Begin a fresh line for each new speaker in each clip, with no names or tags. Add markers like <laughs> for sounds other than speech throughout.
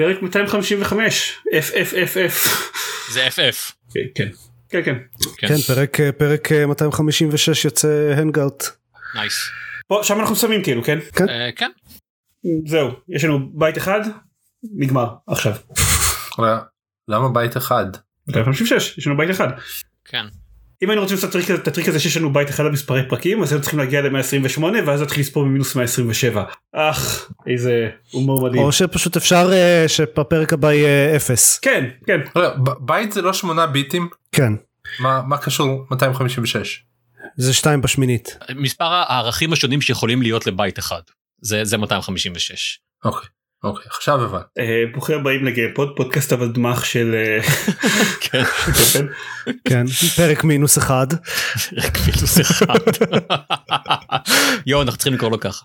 פרק 255 F F F F.
זה FF.
כן כן כן כן.
כן, פרק, אה, פרק אה, 256 יוצא hangout.
נייס.
פה שם אנחנו שמים כאילו כן
אה, כן.
זהו יש לנו בית אחד נגמר עכשיו. <laughs>
למה בית אחד?
256 יש לנו בית אחד.
כן.
אם היינו רוצים לעשות את הטריק הזה- שיש לנו בית אחד למספרי פרקים אז היינו צריכים להגיע ל-128 ואז להתחיל לספור ממינוס 127. אך איזה הומור מדהים.
או שפשוט אפשר אה, שבפרק הבא יהיה אפס.
כן כן
רגע, ב- בית זה לא שמונה ביטים?
כן,
מה מה קשור 256?
זה שתיים בשמינית.
מספר הערכים השונים שיכולים להיות לבית אחד. זה זה 256.
אוקיי אוקיי עכשיו הבנתי.
אה, ברוכים הבאים לגיימפוד פודקאסט המדמח של אה,
כן.
כן.
פרק מינוס אחד.
רק מינוס אחד. יואו אנחנו צריכים לקרוא לו ככה.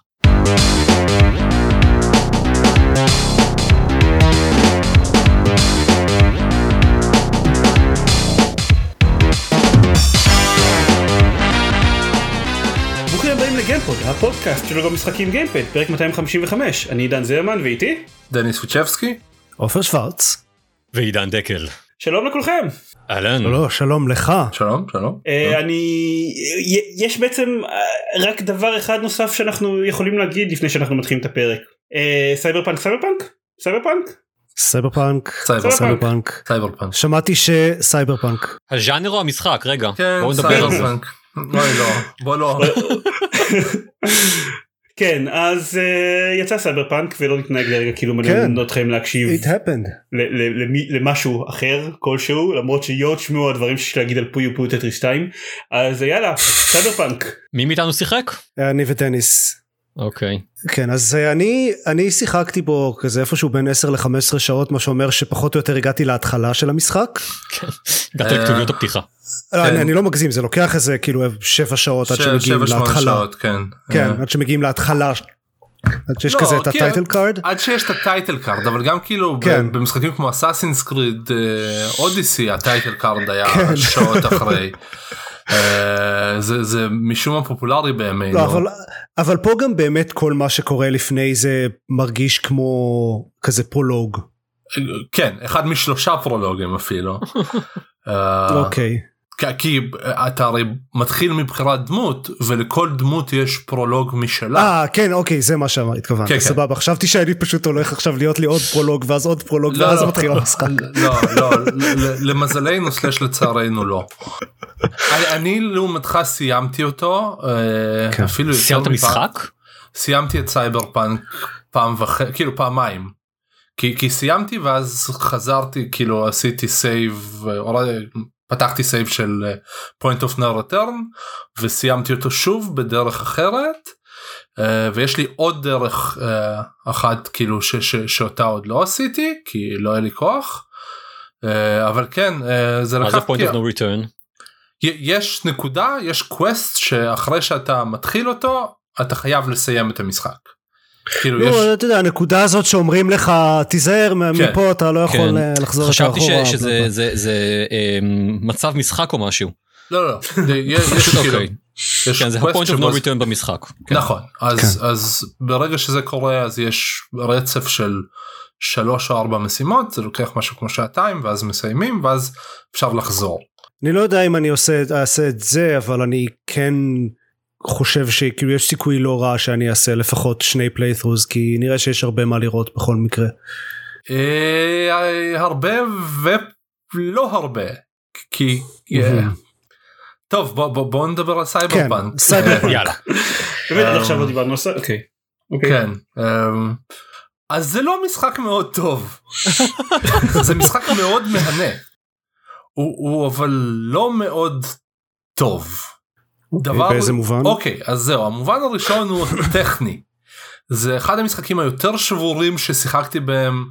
לגיימפוד הפודקאסט של גם משחקים גיימפד פרק 255 אני עידן זרמן ואיתי
דניס פוצ'בסקי?
עופר שוורץ.
ועידן דקל.
שלום לכולכם
אהלן.
לא, לא, שלום לך.
שלום שלום.
אה, אני יש בעצם אה, רק דבר אחד נוסף שאנחנו יכולים להגיד לפני שאנחנו מתחילים את הפרק אה,
Cyberpunk Cyberpunk
Cyberpunk
Cyberpunk.
Cyber
Cyberpunk. Cyberpunk.
שמעתי שסייבר פאנק.
הז'אנר או המשחק רגע.
כן
בואו נדבר על זה.
פאנק. אוי לא בוא לא. <laughs>
כן אז אה, יצא סייבר פאנק ולא נתנהג לרגע כאילו מעניין אתכם להקשיב
It happened.
ל- ל- למי- למשהו אחר כלשהו למרות שיו תשמעו הדברים שיש להגיד על Puyo Puyo Tetris 2 אז יאללה סייבר פאנק
מי מאיתנו שיחק?
אני וטניס.
אוקיי.
כן אז אה, אני אני שיחקתי בו כזה איפשהו בין 10 ל-15 שעות מה שאומר שפחות או יותר הגעתי להתחלה של המשחק.
כן. הגעת לכתוביות הפתיחה.
לא, אני, אני לא מגזים זה לוקח איזה כאילו 7 שעות עד שמגיעים להתחלה.
שעות כן.
כן
אה,
עד שמגיעים להתחלה. עד שיש
לא,
כזה את
כי-
ה title card.
עד שיש את ה title card אבל גם כאילו ב-
כן.
במשחקים כמו Assassin's Creed Odyssey ה title card היה
כן.
שעות אחרי. <laughs> אה, זה זה משום מה פופולרי בימינו.
לא, אבל, אבל פה גם באמת כל מה שקורה לפני זה מרגיש כמו כזה פרולוג.
כן אחד משלושה פרולוגים אפילו. <laughs> אה,
אוקיי.
כי- כי אתה הרי מתחיל מבחירת דמות ולכל דמות יש פרולוג משלה.
אה כן אוקיי זה מה שהתכוונת
כן, כן.
סבבה חשבתי שאני פשוט הולך עכשיו להיות לי עוד פרולוג ואז עוד פרולוג
לא,
ואז
לא.
מתחיל המשחק.
לא לא ל- ל- למזלנו slash לצערנו לא. אני- אני לעומתך סיימתי אותו אה,
כן.
אפילו
סיימת משחק?
סיימתי את סייבר פאנק פעם וחצי כאילו פעמיים. כי, כי סיימתי ואז חזרתי כאילו עשיתי save פתחתי save של אה, point of no return וסיימתי אותו שוב בדרך אחרת אה, ויש לי עוד דרך אה, אחת כאילו ש, ש, שאותה עוד לא עשיתי כי לא היה לי כוח אבל כן זה
מה
לקח
זה point of no return?
יש נקודה יש קווסט שאחרי שאתה מתחיל אותו אתה חייב לסיים את המשחק. כאילו יש
לא, אתה יודע הנקודה הזאת שאומרים לך תיזהר
כן.
מפה אתה לא יכול
כן.
אה, לחזור
חשבתי
אחורה.
ש- שזה זה- זה אמ, מצב משחק או משהו.
לא לא זה- יש כאילו
אוקיי.
יש
כן זה ה-point of no
זה-
return במשחק. כן.
נכון אז אז ברגע שזה קורה אז יש רצף של שלוש או ארבע משימות זה לוקח משהו כמו שעתיים ואז מסיימים ואז אפשר לחזור.
אני לא יודע אם אני עושה אעשה את זה אבל אני כן חושב שכאילו יש סיכוי לא רע שאני אעשה לפחות שני פליית'רוז כי נראה שיש הרבה מה לראות בכל מקרה.
אה, הרבה ולא הרבה כי אה, טוב בוא בוא בוא נדבר על סייבר
כן,
punk.
Cyber
אה.
יאללה.
באמת עכשיו לא דיברנו על זה אוקיי. אוקיי.
כן. אז זה לא משחק מאוד טוב. זה משחק מאוד מהנה. הוא, הוא אבל לא מאוד טוב. דבר
באיזה מובן?
אוקיי אז זהו המובן הראשון הוא <laughs> טכני. זה אחד המשחקים היותר שבורים ששיחקתי בהם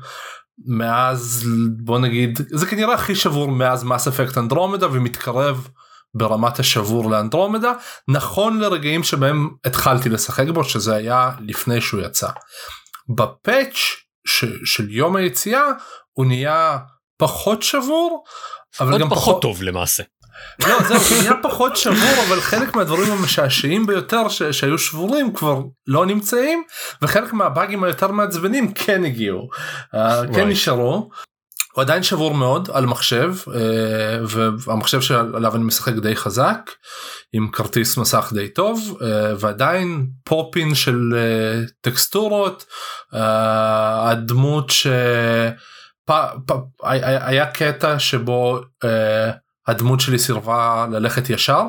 מאז בוא נגיד זה כנראה הכי שבור מאז מס אפקט אנדרומדה ומתקרב ברמת השבור לאנדרומדה נכון לרגעים שבהם התחלתי לשחק בו שזה היה לפני שהוא יצא. בפאץ' ש, של יום היציאה הוא נהיה פחות שבור אבל
עוד
גם
פחות טוב למעשה.
לא זהו זה נהיה פחות שבור אבל חלק מהדברים המשעשעים ביותר ש- שהיו שבורים כבר לא נמצאים וחלק מהבאגים היותר מעצבנים כן הגיעו uh, כן. נשארו. הוא עדיין שבור מאוד על מחשב uh, והמחשב שעליו אני משחק די חזק עם כרטיס מסך די טוב uh, ועדיין פופין של טקסטורות הדמות ש... פ, פ, היה היה קטע שבו הדמות שלי סירבה ללכת ישר.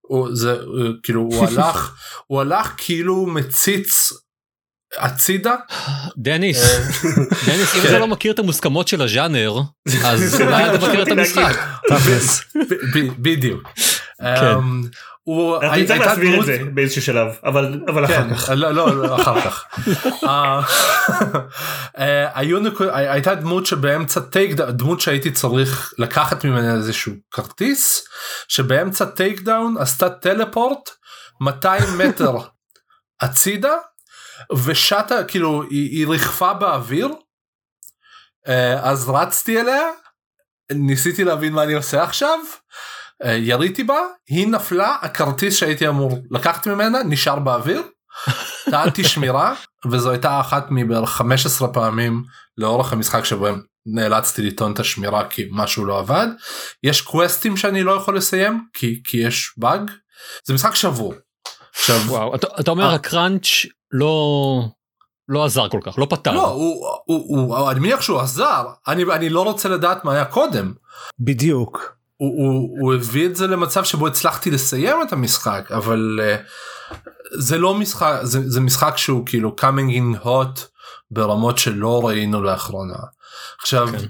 הוא, זה הוא, כאילו הוא <laughs> הלך הוא הלך כאילו מציץ הצידה
דניס,
אה,
דניס, אם
כן.
אתה לא מכיר את המוסכמות של הז'אנר, אז אולי אתה מכיר את <laughs> המשחק.
תכלס.
ב- ב- בדיוק. הוא-
אנחנו נצטרך להסביר את זה באיזשהו שלב אבל אבל אחר
כן,
כך.
לא, לא, לא, אחר כך. <laughs> אה, אה, היו הי- הייתה דמות שבאמצע takedown, דמות שהייתי צריך לקחת ממנה איזשהו כרטיס, שבאמצע takedown עשתה teleport 200 מטר <laughs> הצידה, ושטה, כאילו, היא היא ריחפה באוויר, אה, אז רצתי אליה, ניסיתי להבין מה אני עושה עכשיו, יריתי בה, היא נפלה, הכרטיס שהייתי אמור לקחת ממנה נשאר באוויר, טענתי שמירה, וזו הייתה אחת מבערך 15 פעמים לאורך המשחק שבהם נאלצתי לטעון את השמירה כי משהו לא עבד. יש קווסטים שאני לא יכול לסיים כי, כי יש באג. זה משחק שבור. עכשיו,
וואו, אתה- אתה אומר
אה.
הקראנץ' לא לא עזר כל כך, לא פתר.
לא, הוא, הוא, הוא, הוא, אני מניח שהוא עזר, אני, אני לא רוצה לדעת מה היה קודם.
בדיוק.
הוא, הוא, הוא הביא את זה למצב שבו הצלחתי לסיים את המשחק אבל uh, זה לא משחק זה, זה משחק שהוא כאילו coming in hot ברמות שלא ראינו לאחרונה. עכשיו
כן.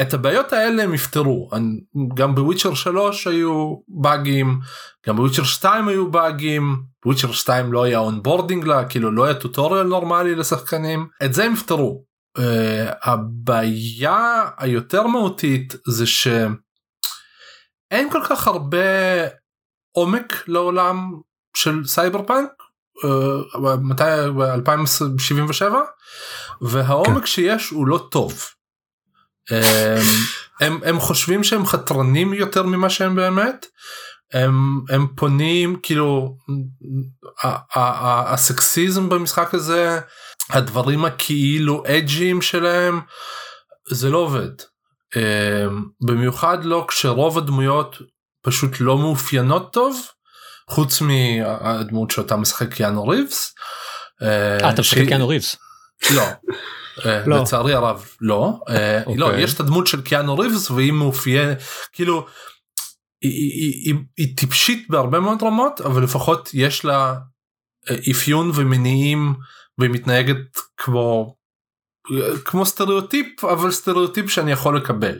את הבעיות האלה הם יפתרו גם ב-Witcher 3 היו באגים גם ב-Witcher 2 היו באגים ב-Witcher 2 לא היה onboarding אה כאילו לא היה tutorial נורמלי לשחקנים את זה הם יפתרו. אה, הבעיה היותר מהותית זה ש... אין כל כך הרבה עומק לעולם של סייבר פאנק אה, מתי ב-2077 והעומק כן. שיש הוא לא טוב. הם, הם, חושבים שהם חתרנים יותר ממה שהם באמת הם, הם פונים כאילו הסקסיזם במשחק הזה הדברים הכאילו אג'יים שלהם זה לא עובד. Um, במיוחד לא כשרוב הדמויות פשוט לא מאופיינות טוב חוץ מהדמות שאותה משחק קיאנו ריבס.
אה, אתה משחק קיאנו ריבס.
לא. <laughs> אה,
לא.
לצערי הרב לא. אה,
אוקיי.
לא יש את הדמות של קיאנו ריבס והיא מאופיינת כאילו היא, טיפשית בהרבה מאוד רמות אבל לפחות יש לה אה, אפיון ומניעים והיא מתנהגת כמו כמו סטריאוטיפ אבל סטריאוטיפ שאני יכול לקבל.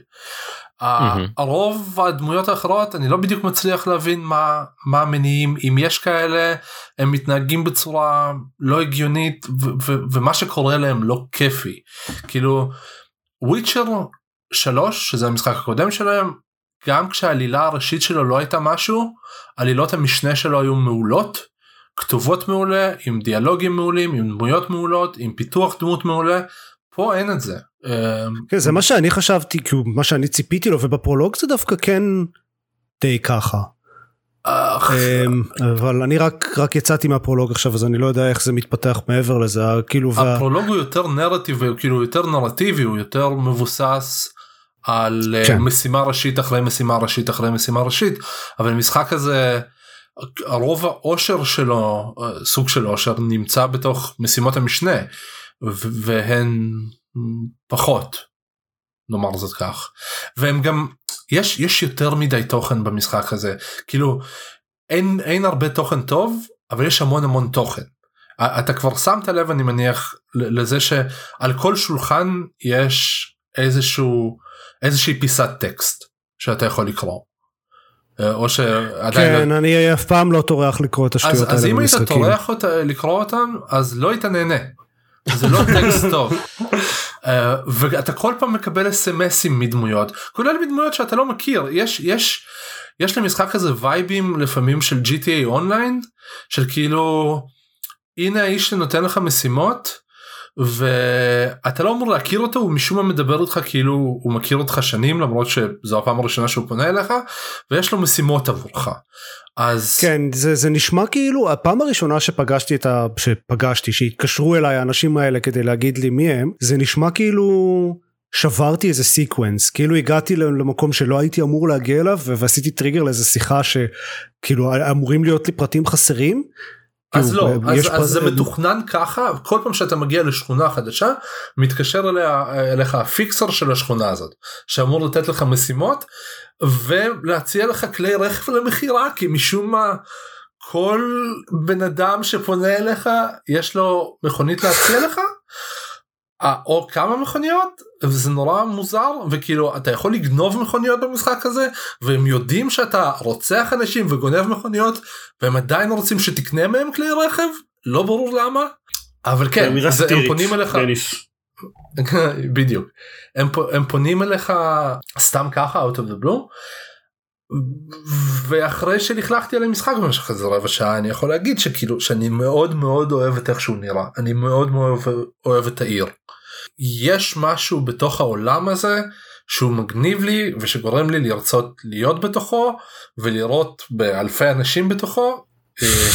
מהמם.
הרוב הדמויות האחרות אני לא בדיוק מצליח להבין מה מה המניעים אם יש כאלה הם מתנהגים בצורה לא הגיונית ו- ו- ומה שקורה להם לא כיפי כאילו וויצ'ר 3 שזה המשחק הקודם שלהם גם כשהעלילה הראשית שלו לא הייתה משהו עלילות המשנה שלו היו מעולות כתובות מעולה עם דיאלוגים מעולים עם דמויות מעולות עם פיתוח דמות מעולה פה אין את זה. אמ,
כן, זה מה שאני חשבתי, כאילו מה שאני ציפיתי לו, ובפרולוג זה דווקא כן די ככה. אמ, אבל אני רק רק יצאתי מהפרולוג עכשיו אז אני לא יודע איך זה מתפתח מעבר לזה כאילו.
הפרולוג הוא יותר נרטיב כאילו יותר נרטיבי הוא יותר מבוסס על אה,
כן.
משימה ראשית אחרי משימה ראשית אחרי משימה ראשית אבל המשחק הזה הרוב האושר שלו אה, סוג של אושר נמצא בתוך משימות המשנה והן פחות נאמר זאת כך והם גם יש יש יותר מדי תוכן במשחק הזה כאילו אין אין הרבה תוכן טוב אבל יש המון המון תוכן. אתה כבר שמת לב אני מניח לזה שעל כל שולחן יש איזשהו איזושהי פיסת טקסט שאתה יכול לקרוא. אה, או שעדיין
כן אני אף פעם לא טורח לקרוא את השטויות
אז, אז
האלה
אם היית. טורח אותה, לקרוא אותם אז לא היית נהנה. זה לא טקסט טוב. uh, ואתה כל פעם מקבל אסמסים מדמויות כולל מדמויות שאתה לא מכיר יש יש יש למשחק הזה וייבים לפעמים של GTA אונליין של כאילו הנה האיש שנותן לך משימות ואתה לא אמור להכיר אותו הוא משום מה מדבר איתך כאילו הוא מכיר אותך שנים למרות שזו הפעם הראשונה שהוא פונה אליך ויש לו משימות עבורך. אז
כן זה זה נשמע כאילו הפעם הראשונה שפגשתי את ה... שפגשתי שהתקשרו אליי האנשים האלה כדי להגיד לי מי הם זה נשמע כאילו שברתי איזה sequence כאילו הגעתי למקום שלא הייתי אמור להגיע אליו ועשיתי טריגר לאיזה שיחה שכאילו אמורים להיות לי פרטים חסרים.
אז
כאילו,
לא, אז, אז זה מתוכנן ככה, כל פעם שאתה מגיע לשכונה חדשה, מתקשר אליה, אליך הפיקסר של השכונה הזאת, שאמור לתת לך משימות, ולהציע לך כלי רכב למכירה, כי משום מה, כל בן אדם שפונה אליך, יש לו מכונית להציע לך, או כמה מכוניות, וזה נורא מוזר, וכאילו, אתה יכול לגנוב מכוניות במשחק הזה, והם יודעים שאתה רוצח אנשים וגונב מכוניות, והם עדיין רוצים שתקנה מהם כלי רכב לא ברור למה אבל כן זה, הם פונים אליך. <laughs> בדיוק הם, הם פונים אליך סתם ככה out of the blue. ואחרי שלכלכתי על המשחק במשך איזה רבע שעה אני יכול להגיד שכאילו שאני מאוד מאוד אוהב את איך שהוא נראה אני מאוד מאוד אוהב, אוהב את העיר. יש משהו בתוך העולם הזה שהוא מגניב לי ושגורם לי לרצות להיות בתוכו ולראות באלפי אנשים בתוכו אה,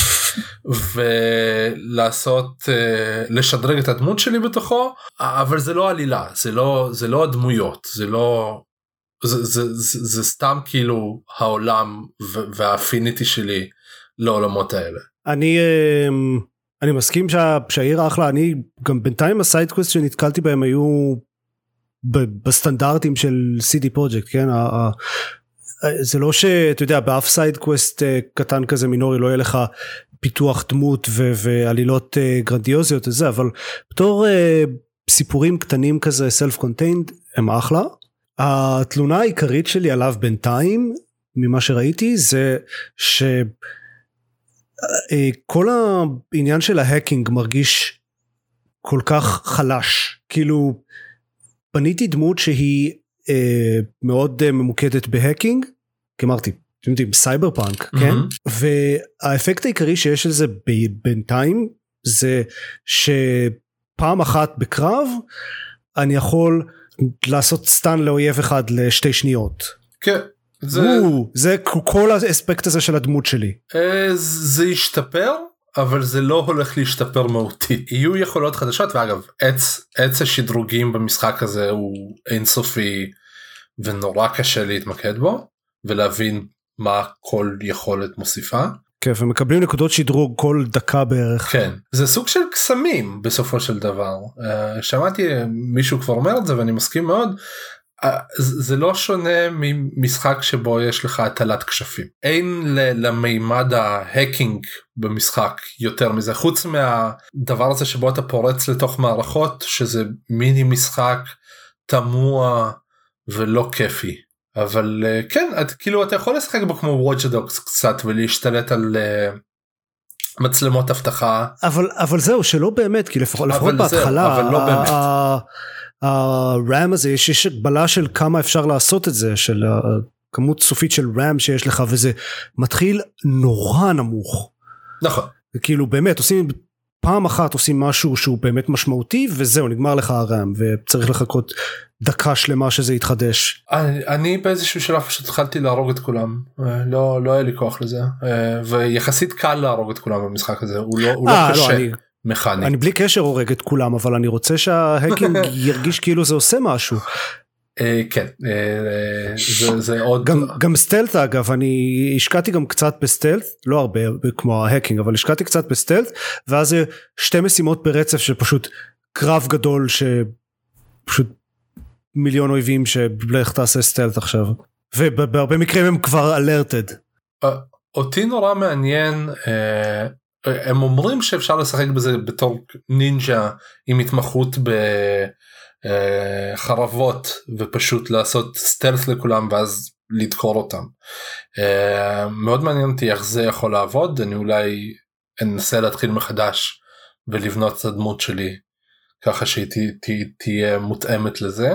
<laughs> ולעשות אה, לשדרג את הדמות שלי בתוכו אבל זה לא עלילה זה לא זה לא הדמויות זה לא זה, זה, זה, זה סתם כאילו העולם וה affinity שלי לעולמות האלה.
אני אמ, אני מסכים שה, שהעיר אחלה אני גם בינתיים ה sidequest שנתקלתי בהם היו בסטנדרטים של CD Projekt כן זה לא שאתה יודע באף sidequest אה, קטן כזה מינורי לא יהיה לך פיתוח דמות ועלילות אה, גרנדיוזיות וזה אבל בתור אה, סיפורים קטנים כזה self contained הם אחלה. התלונה העיקרית שלי עליו בינתיים ממה שראיתי זה ש... אה, כל העניין של ה hacking מרגיש כל כך חלש כאילו בניתי דמות שהיא אה, מאוד אה, ממוקדת ב hacking כי אמרתי אתם יודעים סייבר פאנק כן
מהמם.
והאפקט העיקרי שיש לזה ב- בינתיים זה שפעם אחת בקרב אני יכול לעשות stun לאויב אחד לשתי שניות.
כן. זה,
וואו, זה כל האספקט הזה של הדמות שלי.
אה, זה ישתפר אבל זה לא הולך להשתפר מהותית יהיו יכולות חדשות ואגב עץ עץ השדרוגים במשחק הזה הוא אינסופי ונורא קשה להתמקד בו ולהבין מה כל יכולת מוסיפה.
כן, ומקבלים נקודות שדרוג כל דקה בערך.
כן זה סוג של קסמים בסופו של דבר uh, שמעתי מישהו כבר אומר את זה ואני מסכים מאוד. Uh, זה לא שונה ממשחק שבו יש לך הטלת כשפים. אין למימד ההקינג במשחק יותר מזה. חוץ מהדבר הזה שבו אתה פורץ לתוך מערכות שזה מיני משחק תמוה ולא כיפי. אבל uh, כן את, כאילו אתה יכול לשחק בו כמו וואטשדוקס קצת ולהשתלט על uh, מצלמות אבטחה.
אבל אבל זהו שלא באמת כי לפחות, לפחות
אבל זהו,
בהתחלה
אבל לא באמת.
הרם הזה יש, יש הגבלה של כמה אפשר לעשות את זה של כמות סופית של רם שיש לך וזה מתחיל נורא נמוך.
נכון
כאילו באמת עושים פעם אחת עושים משהו שהוא באמת משמעותי וזהו נגמר לך הרם וצריך לחכות דקה שלמה שזה יתחדש.
אני, אני באיזשהו שלב פשוט התחלתי להרוג את כולם אה, לא לא היה לי כוח לזה אה, ויחסית קל להרוג את כולם במשחק הזה הוא לא, הוא לא
אה,
קשה
אני,
מכני.
אני בלי קשר הורג את כולם אבל אני רוצה שההקינג <laughs> ירגיש כאילו זה עושה משהו.
אה, כן אה, זה, זה עוד
גם גם stealth אגב אני השקעתי גם קצת ב stealth לא הרבה כמו ה hacking אבל השקעתי קצת ב stealth ואז שתי משימות ברצף שפשוט קרב גדול שפשוט מיליון אויבים שלך תעשה stealth עכשיו ובהרבה מקרים הם כבר alerted.
אותי נורא מעניין אה, הם אומרים שאפשר לשחק בזה בתור נינג'ה עם התמחות בחרבות ופשוט לעשות סטלס לכולם ואז לדקור אותם. אה, מאוד מעניין אותי איך זה יכול לעבוד אני אולי אנסה להתחיל מחדש ולבנות את הדמות שלי ככה שהיא תה- תה- תהיה מותאמת לזה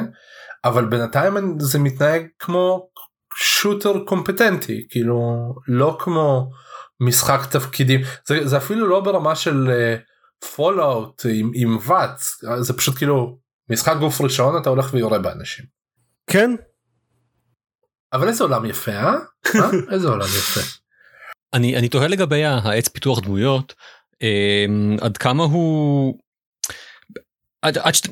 אבל בינתיים זה מתנהג כמו שוטר קומפטנטי כאילו לא כמו משחק תפקידים זה, זה אפילו לא ברמה של Fallout עם, עם VATS זה פשוט כאילו משחק גוף ראשון אתה הולך ויורה באנשים.
כן
אבל איזה עולם יפה אה? אה? איזה עולם יפה.
אני אני תוהה לגבי העץ פיתוח דמויות אה, עד כמה הוא. עד, עד שת,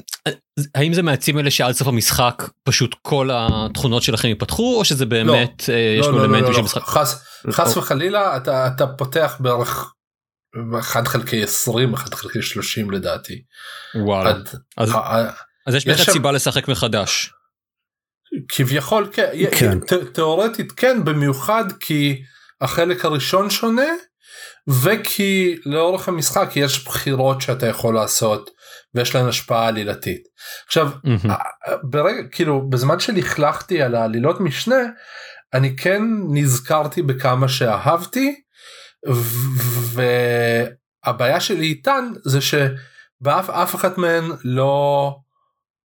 האם זה מעצים אלה שעד סוף המשחק פשוט כל התכונות שלכם ייפתחו או שזה באמת
לא,
אה, יש
לא, לא,
אלמנטים
לא,
של
לא,
משחק.
חס, חס
או-
וחלילה אתה, אתה פותח בערך 1 חלקי 20 1 חלקי 30 לדעתי.
וואלה.
עד,
אז,
ה-
אז יש באמת
שם-
סיבה לשחק מחדש.
כביכול כן,
כן.
ת, תאורטית כן במיוחד כי החלק הראשון שונה וכי לאורך המשחק יש בחירות שאתה יכול לעשות ויש להן השפעה עלילתית. עכשיו
מהמם.
ברגע כאילו בזמן שלכלכתי על העלילות משנה אני כן נזכרתי בכמה שאהבתי והבעיה שלי איתן זה שבאף אף אחת מהן לא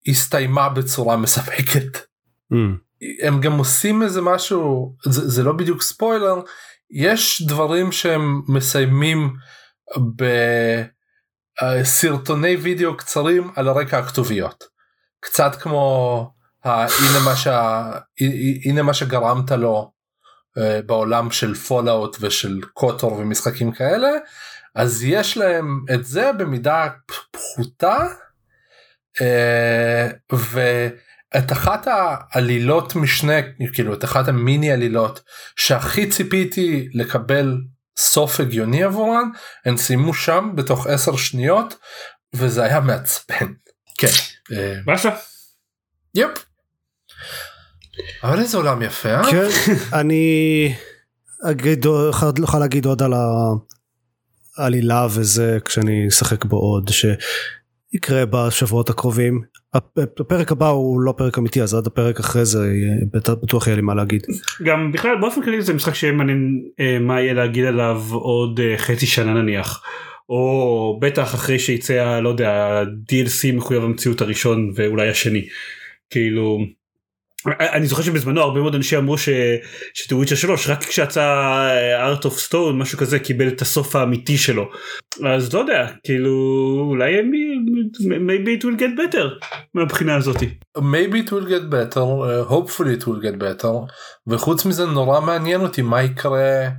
הסתיימה בצורה מספקת.
אמ,
הם גם עושים איזה משהו זה, זה לא בדיוק ספוילר יש דברים שהם מסיימים בסרטוני וידאו קצרים על הרקע הכתוביות. קצת כמו הנה מה שה, הנה מה שגרמת לו אה, בעולם של Fallout ושל KOTOR ומשחקים כאלה אז יש להם את זה במידה פחותה אה, ואת אחת העלילות משנה כאילו את אחת המיני עלילות שהכי ציפיתי לקבל סוף הגיוני עבורן הם סיימו שם בתוך 10 שניות וזה היה מעצבן. כן. אה,
באסה.
יפ. אבל איזה עולם יפה אה?
כן <laughs> אני אגיד אחד לא יכול להגיד עוד על העלילה וזה כשאני אשחק בו עוד שיקרה בשבועות הקרובים הפ- הפרק הבא הוא לא פרק אמיתי אז עד הפרק אחרי זה יהיה- בטח- בטוח יהיה לי מה להגיד
גם בכלל באופן כללי זה משחק שיהיה מעניין אה, מה יהיה להגיד עליו עוד אה, חצי שנה נניח. או בטח אחרי שיצא לא יודע ה-DLC מחויב המציאות הראשון ואולי השני. כאילו אני זוכר שבזמנו הרבה מאוד אנשים אמרו ש- שטוויצ'ר 3 רק כשיצא אה, art of stone משהו כזה קיבל את הסוף האמיתי שלו אז לא יודע כאילו אולי הם- maybe it will get better מהבחינה הזאתי.
maybe it will get better uh, hopefully it will get better וחוץ מזה נורא מעניין אותי מה יקרה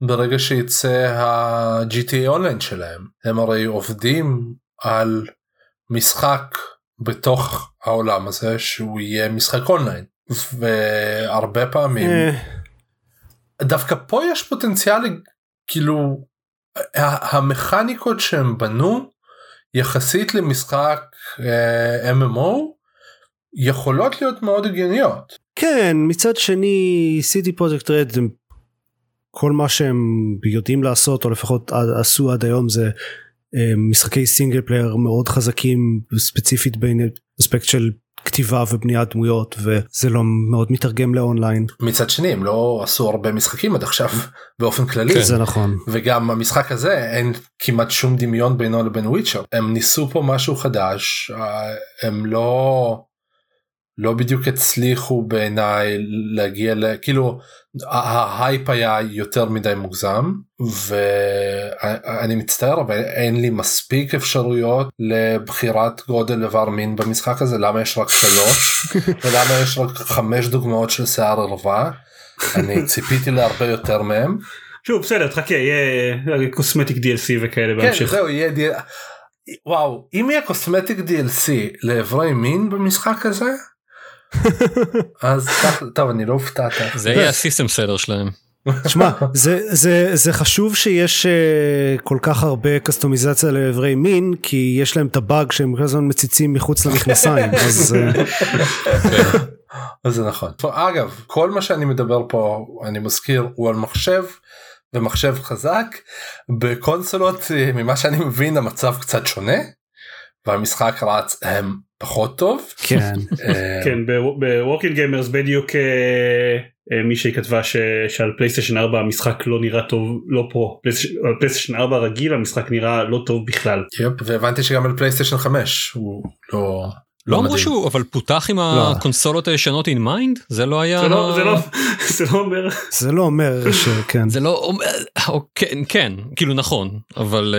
ברגע שיצא ה-GTA אונליין שלהם הם הרי עובדים על משחק בתוך העולם הזה שהוא יהיה משחק אונליין והרבה פעמים
אה,
דווקא פה יש פוטנציאל כאילו המכניקות שהם בנו יחסית למשחק אה, MMO יכולות להיות מאוד הגיוניות.
כן מצד שני סיטי פרויקט רד כל מה שהם יודעים לעשות או לפחות עשו עד היום זה משחקי single player מאוד חזקים ספציפית בין אספקט של כתיבה ובניית דמויות וזה לא מאוד מתרגם לאונליין.
מצד שני הם לא עשו הרבה משחקים עד עכשיו <laughs> באופן כללי.
כן.
זה נכון.
וגם המשחק הזה אין כמעט שום דמיון בינו לבין Witcher. הם ניסו פה משהו חדש אה, הם לא לא בדיוק הצליחו בעיניי להגיע ל... כאילו ההייפ היה יותר מדי מוגזם ואני מצטער אבל אין לי מספיק אפשרויות לבחירת גודל איבר מין במשחק הזה למה יש רק שלוש ולמה יש רק חמש דוגמאות של שיער ערווה אני ציפיתי להרבה יותר מהם.
שוב בסדר תחכה יהיה cosmetic DLC וכאלה
כן
בהמשך.
זהו יהיה. וואו אם יהיה cosmetic DLC לאיברי מין במשחק הזה אז טוב אני לא הופתעת.
זה יהיה הסיסטם סדר שלהם.
שמע זה זה זה חשוב שיש uh, כל כך הרבה קסטומיזציה לאיברי מין כי יש להם את הבאג שהם כל הזמן מציצים מחוץ למכנסיים <laughs> אז uh,
אז זה נכון. אגב כל מה שאני מדבר פה אני מזכיר הוא על מחשב ומחשב חזק בקונסולות אה, ממה שאני מבין המצב קצת שונה והמשחק רץ הם פחות טוב.
כן <laughs>
אה,
כן בווקינג גיימרס בדיוק אה, אה, מישהי כתבה ש- שעל פלייסטיישן 4 המשחק לא נראה טוב לא פה פלייסטיישן- על פלייסטיישן 4 רגיל המשחק נראה לא טוב בכלל.
יפ, והבנתי שגם על פלייסטיישן 5 הוא לא
לא אמרו
מדהים.
שהוא אבל פותח עם
לא.
הקונסולות הישנות in mind זה לא היה
זה לא זה לא זה לא אומר
זה לא אומר שכן.
זה לא אומר אוקיי, כן כאילו נכון אבל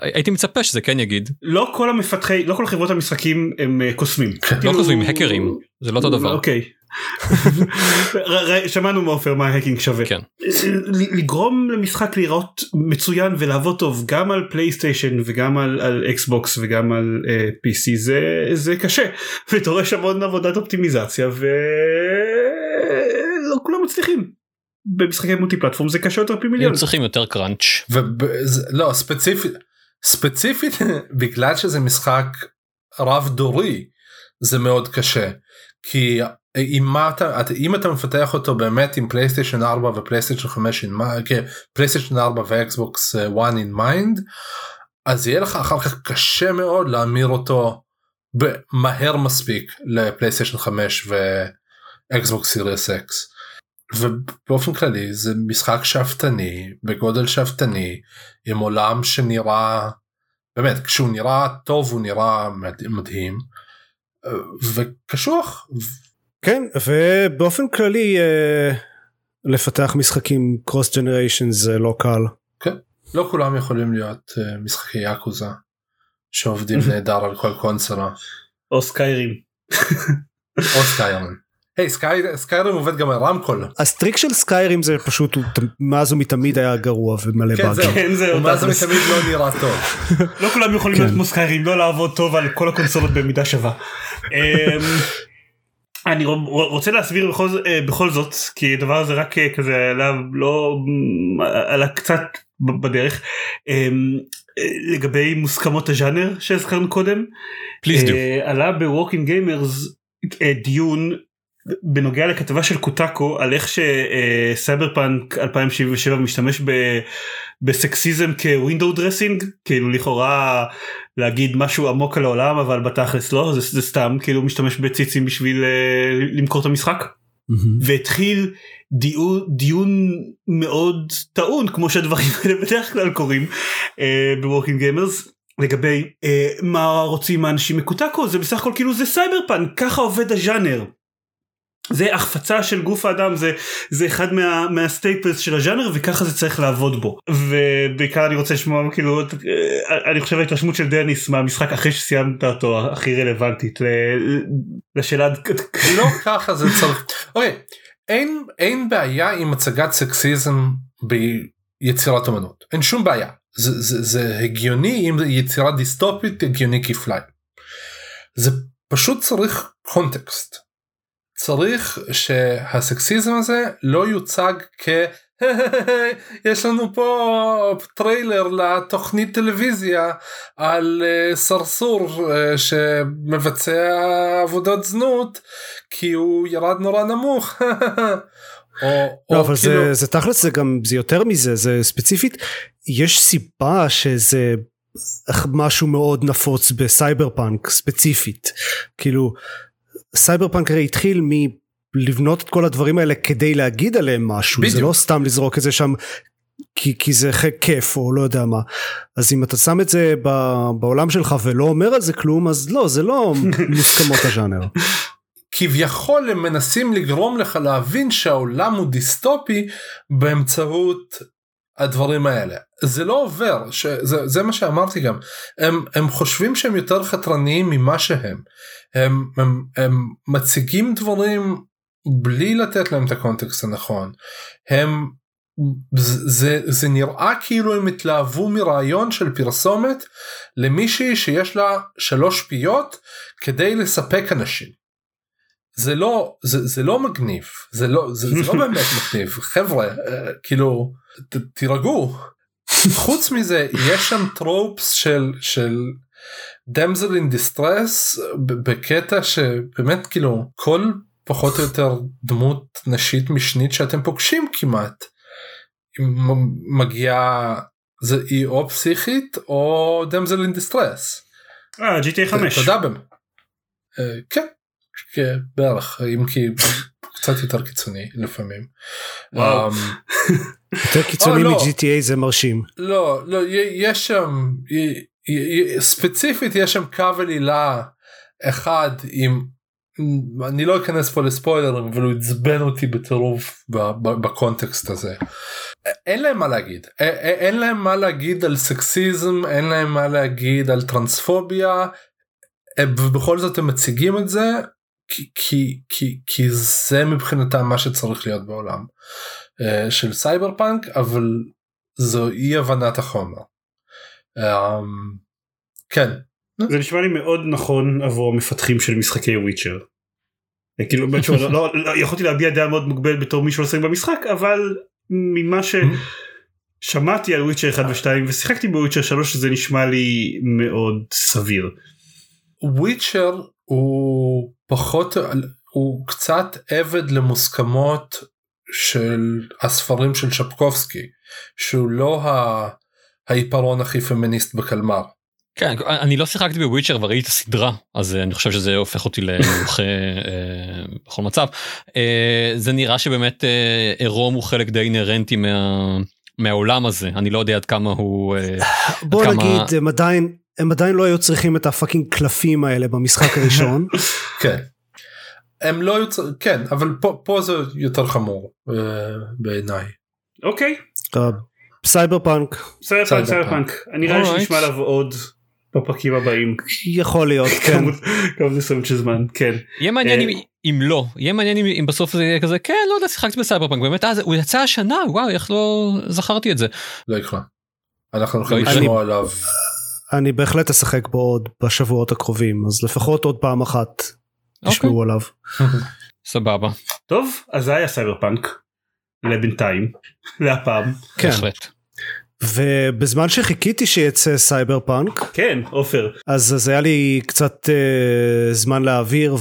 אה, הייתי מצפה שזה כן יגיד
לא כל המפתחי לא כל חברות המשחקים הם אה, קוסמים.
לא
כאילו-
כותבים hackers זה לא אותו דבר
אוקיי. שמענו מעופר מה ה hacking שווה.
כן.
לגרום למשחק להיראות מצוין ולעבוד טוב גם על פלייסטיישן וגם על, על אקסבוקס וגם על uh, PC זה זה קשה <laughs> ודורש המון עבודת אופטימיזציה ולא כולם מצליחים. במשחקי מולטי פלטפורם זה קשה יותר פי מיליון.
הם צריכים יותר קראנץ'
וזה- לא ספציפית ספציפית <laughs> בגלל שזה משחק רב דורי זה מאוד קשה כי אם, אתה, אם אתה מפתח אותו באמת עם פלייסטיישן 4 ופלייסטיישן 5 in mind, כן, פלייסטיישן 4 ואקסבוקס 1 in mind אז יהיה לך אחר כך קשה מאוד להמיר אותו ב- מהר מספיק לפלייסטיישן 5 ואקסבוקס סירייס אקס. ובאופן כללי זה משחק שאפתני בגודל שאפתני עם עולם שנראה באמת כשהוא נראה טוב הוא נראה מד- מדהים אה, וקשוח
כן ובאופן כללי אה, לפתח משחקים cross generation זה לא קל.
לא כולם יכולים להיות אה, משחקי יאקוזה שעובדים <laughs> נהדר על כל קונסולה
או סקיירים. <laughs>
או סקיירם. היי סקי- סקיירם עובד גם על רמקול.
ה streak של סקיירים זה פשוט מאז ומתמיד היה גרוע ומלא
כן,
באגים.
זהו.
כן זהו.
ומאז
תכלס.
מתמיד לא נראה טוב.
לא כולם יכולים
כן.
להיות כמו סקיירים לא לעבוד טוב על כל הקונסולות במידה שווה. <laughs> אני רוצה להסביר בכל, אה, בכל זאת כי הדבר הזה רק אה, כזה עלה לא מ, עלה קצת בדרך. אמ, אה, לגבי מוסכמות הז'אנר שהזכרנו קודם אה, עלה בווקינג גיימרס דיון בנוגע לכתבה של קוטקו על איך שסייבר פאנק 2077 משתמש ב, בסקסיזם כ window dressing כאילו לכאורה להגיד משהו עמוק על העולם אבל בתכלס לא זה, זה סתם כאילו משתמש בציצים בשביל אה, למכור את המשחק
מהמם.
והתחיל דיון, דיון מאוד טעון כמו שהדברים האלה בדרך כלל קורים אה, בווקינג גיימרס לגבי אה, מה רוצים האנשים מקוטקו זה בסך הכל כאילו זה סייבר פאנק ככה עובד הז'אנר. זה החפצה של גוף האדם זה זה אחד מה, מה staples של הז'אנר וככה זה צריך לעבוד בו ובעיקר אני רוצה לשמוע כאילו אה, אני חושב ההתרשמות של דניס מהמשחק אחרי שסיימת אותו הכי רלוונטית לשאלה
לא ככה זה צריך. אוקיי, אין, אין בעיה עם הצגת סקסיזם ביצירת אמנות. אין שום בעיה. זה, זה, זה הגיוני אם יצירה דיסטופית הגיוני כפליים. זה פשוט צריך קונטקסט. צריך שהסקסיזם הזה לא יוצג כ... <laughs> יש לנו פה טריילר לתוכנית טלוויזיה על uh, סרסור uh, שמבצע עבודות זנות כי הוא ירד נורא נמוך. <laughs> או,
לא,
או
אבל
כאילו,
זה, זה תכלס זה גם זה יותר מזה זה ספציפית יש סיבה שזה משהו מאוד נפוץ בסייבר פאנק ספציפית כאילו סייבר פאנק הרי התחיל מלבנות את כל הדברים האלה כדי להגיד עליהם משהו זה
בדיוק.
לא סתם לזרוק את זה שם כי, כי זה כיף או לא יודע מה אז אם אתה שם את זה ב- בעולם שלך ולא אומר על זה כלום אז לא זה לא <laughs> מוסכמות הז'אנר.
כביכול הם מנסים לגרום לך להבין שהעולם הוא דיסטופי באמצעות הדברים האלה. זה לא עובר שזה זה מה שאמרתי גם. הם הם חושבים שהם יותר חתרניים ממה שהם. הם הם, הם מציגים דברים בלי לתת להם את הקונטקסט הנכון. הם זה, זה, זה נראה כאילו הם התלהבו מרעיון של פרסומת למישהי שיש לה שלוש פיות כדי לספק אנשים. זה לא זה, זה לא מגניב. זה לא זה, זה לא <laughs> באמת מגניב. חבר'ה אה, כאילו ת, תירגעו חוץ מזה יש שם טרופס של של דמזל אין דיסטרס בקטע שבאמת כאילו כל פחות או יותר דמות נשית משנית שאתם פוגשים כמעט מגיעה זה היא או פסיכית או דמזל אין דיסטרס.
אה GTA 5
תודה בם. אה, כן, כן, בערך אם כי קצת יותר קיצוני לפעמים.
וואו.
אמ, <laughs>
יותר קיצוני
לא.
מ-GTA זה מרשים.
לא לא יש שם ספציפית יש שם קו עלילה אחד עם אני לא אכנס פה לספוילרים אבל הוא עצבן אותי בטירוף בקונטקסט הזה. אין להם מה להגיד אין להם מה להגיד על סקסיזם אין להם מה להגיד על טרנספוביה ובכל זאת הם מציגים את זה כי, כי, כי, כי זה מבחינתם מה שצריך להיות בעולם אה, של סייבר פאנק אבל זו אי הבנת החומר. אמ, כן
זה נשמע לי מאוד נכון עבור המפתחים של משחקי וויצ'ר. כאילו באמת שהוא לא, לא, לא יכולתי להביע דעה מאוד מוגבלת בתור מישהו עוסק במשחק אבל ממה ששמעתי על וויצ'ר 1 ו2 ושיחקתי בוויצ'ר 3 זה נשמע לי מאוד סביר.
וויצ'ר הוא פחות הוא קצת עבד למוסכמות של הספרים של שפקובסקי שהוא לא העיפרון הכי פמיניסט בקלמר.
כן אני לא שיחקתי בוויצ'ר וראיתי את הסדרה אז אני חושב שזה הופך אותי למומחה אה, בכל מצב אה, זה נראה שבאמת אה, עירום הוא חלק די אינהרנטי מה, מהעולם הזה אני לא יודע עד כמה הוא
בוא כמה... נגיד הם עדיין הם עדיין לא היו צריכים את ה fucking קלפים האלה במשחק הראשון. <laughs>
כן. הם לא יוצא כן אבל פה פה זה יותר חמור בעיניי.
אוקיי.
סייבר פאנק.
סייבר פאנק סייבר פאנק. נראה לי שנשמע עליו עוד בפרקים הבאים.
יכול להיות <laughs> כן.
כמה מסוימת של זמן כן.
יהיה מעניין אם לא יהיה מעניין אם בסוף זה יהיה כזה כן לא יודע שיחקתי בסייבר פאנק באמת אז הוא יצא השנה וואו איך לא זכרתי את זה.
לא יקרה. אנחנו הולכים לשמוע עליו.
אני בהחלט אשחק בו עוד בשבועות הקרובים אז לפחות עוד פעם אחת תשמעו עליו. <laughs>
סבבה.
טוב אז זה היה סייבר פאנק. לבינתיים. <laughs> להפעם.
כן. ובזמן שחיכיתי שיצא סייבר פאנק
כן עופר
אז, אז היה לי קצת uh, זמן להעביר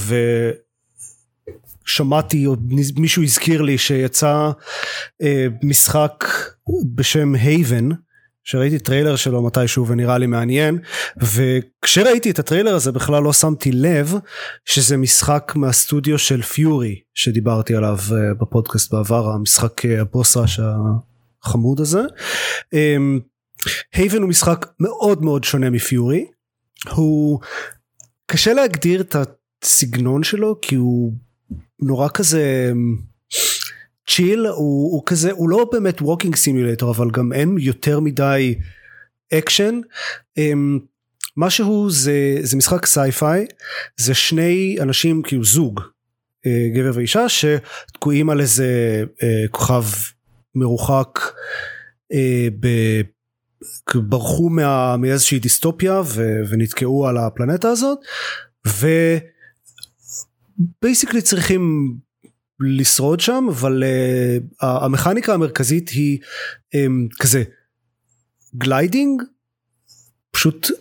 ושמעתי עוד מישהו הזכיר לי שיצא uh, משחק בשם הייבן שראיתי טריילר שלו מתישהו ונראה לי מעניין וכשראיתי את הטריילר הזה בכלל לא שמתי לב שזה משחק מהסטודיו של Furi שדיברתי עליו uh, בפודקאסט בעבר המשחק uh, ה boss rush החמוד הזה. הייבן um, הוא משחק מאוד מאוד שונה מ Furi הוא קשה להגדיר את הסגנון שלו כי הוא נורא כזה chill הוא, הוא כזה הוא לא באמת walking simulator אבל גם אין יותר מדי אקשן אמ, משהו זה זה משחק sci-fi זה שני אנשים כאילו זוג אה, גבר ואישה שתקועים על איזה אה, כוכב מרוחק אה, ב... ברחו מה... מאיזושהי דיסטופיה ו... ונתקעו על הפלנטה הזאת ו basically צריכים לשרוד שם אבל אה, המכניקה המרכזית היא אמ, כזה gliding? פשוט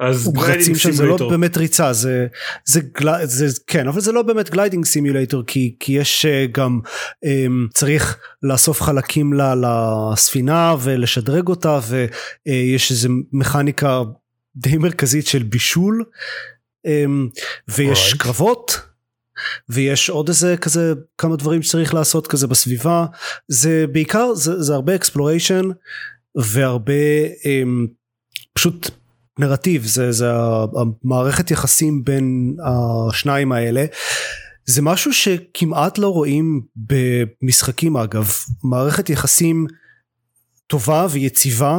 אז
רצים שם זה לא באמת ריצה זה זה, זה זה כן אבל זה לא באמת gliding simulator כי כי יש אה, גם um, צריך לאסוף חלקים לה, לספינה ולשדרג אותה ויש איזה מכניקה די מרכזית של בישול um, ויש right. קרבות ויש עוד איזה כזה כמה דברים שצריך לעשות כזה בסביבה. זה בעיקר זה, זה הרבה אקספלוריישן והרבה um, פשוט נרטיב. זה זה המערכת יחסים בין השניים האלה. זה משהו שכמעט לא רואים במשחקים אגב. מערכת יחסים טובה ויציבה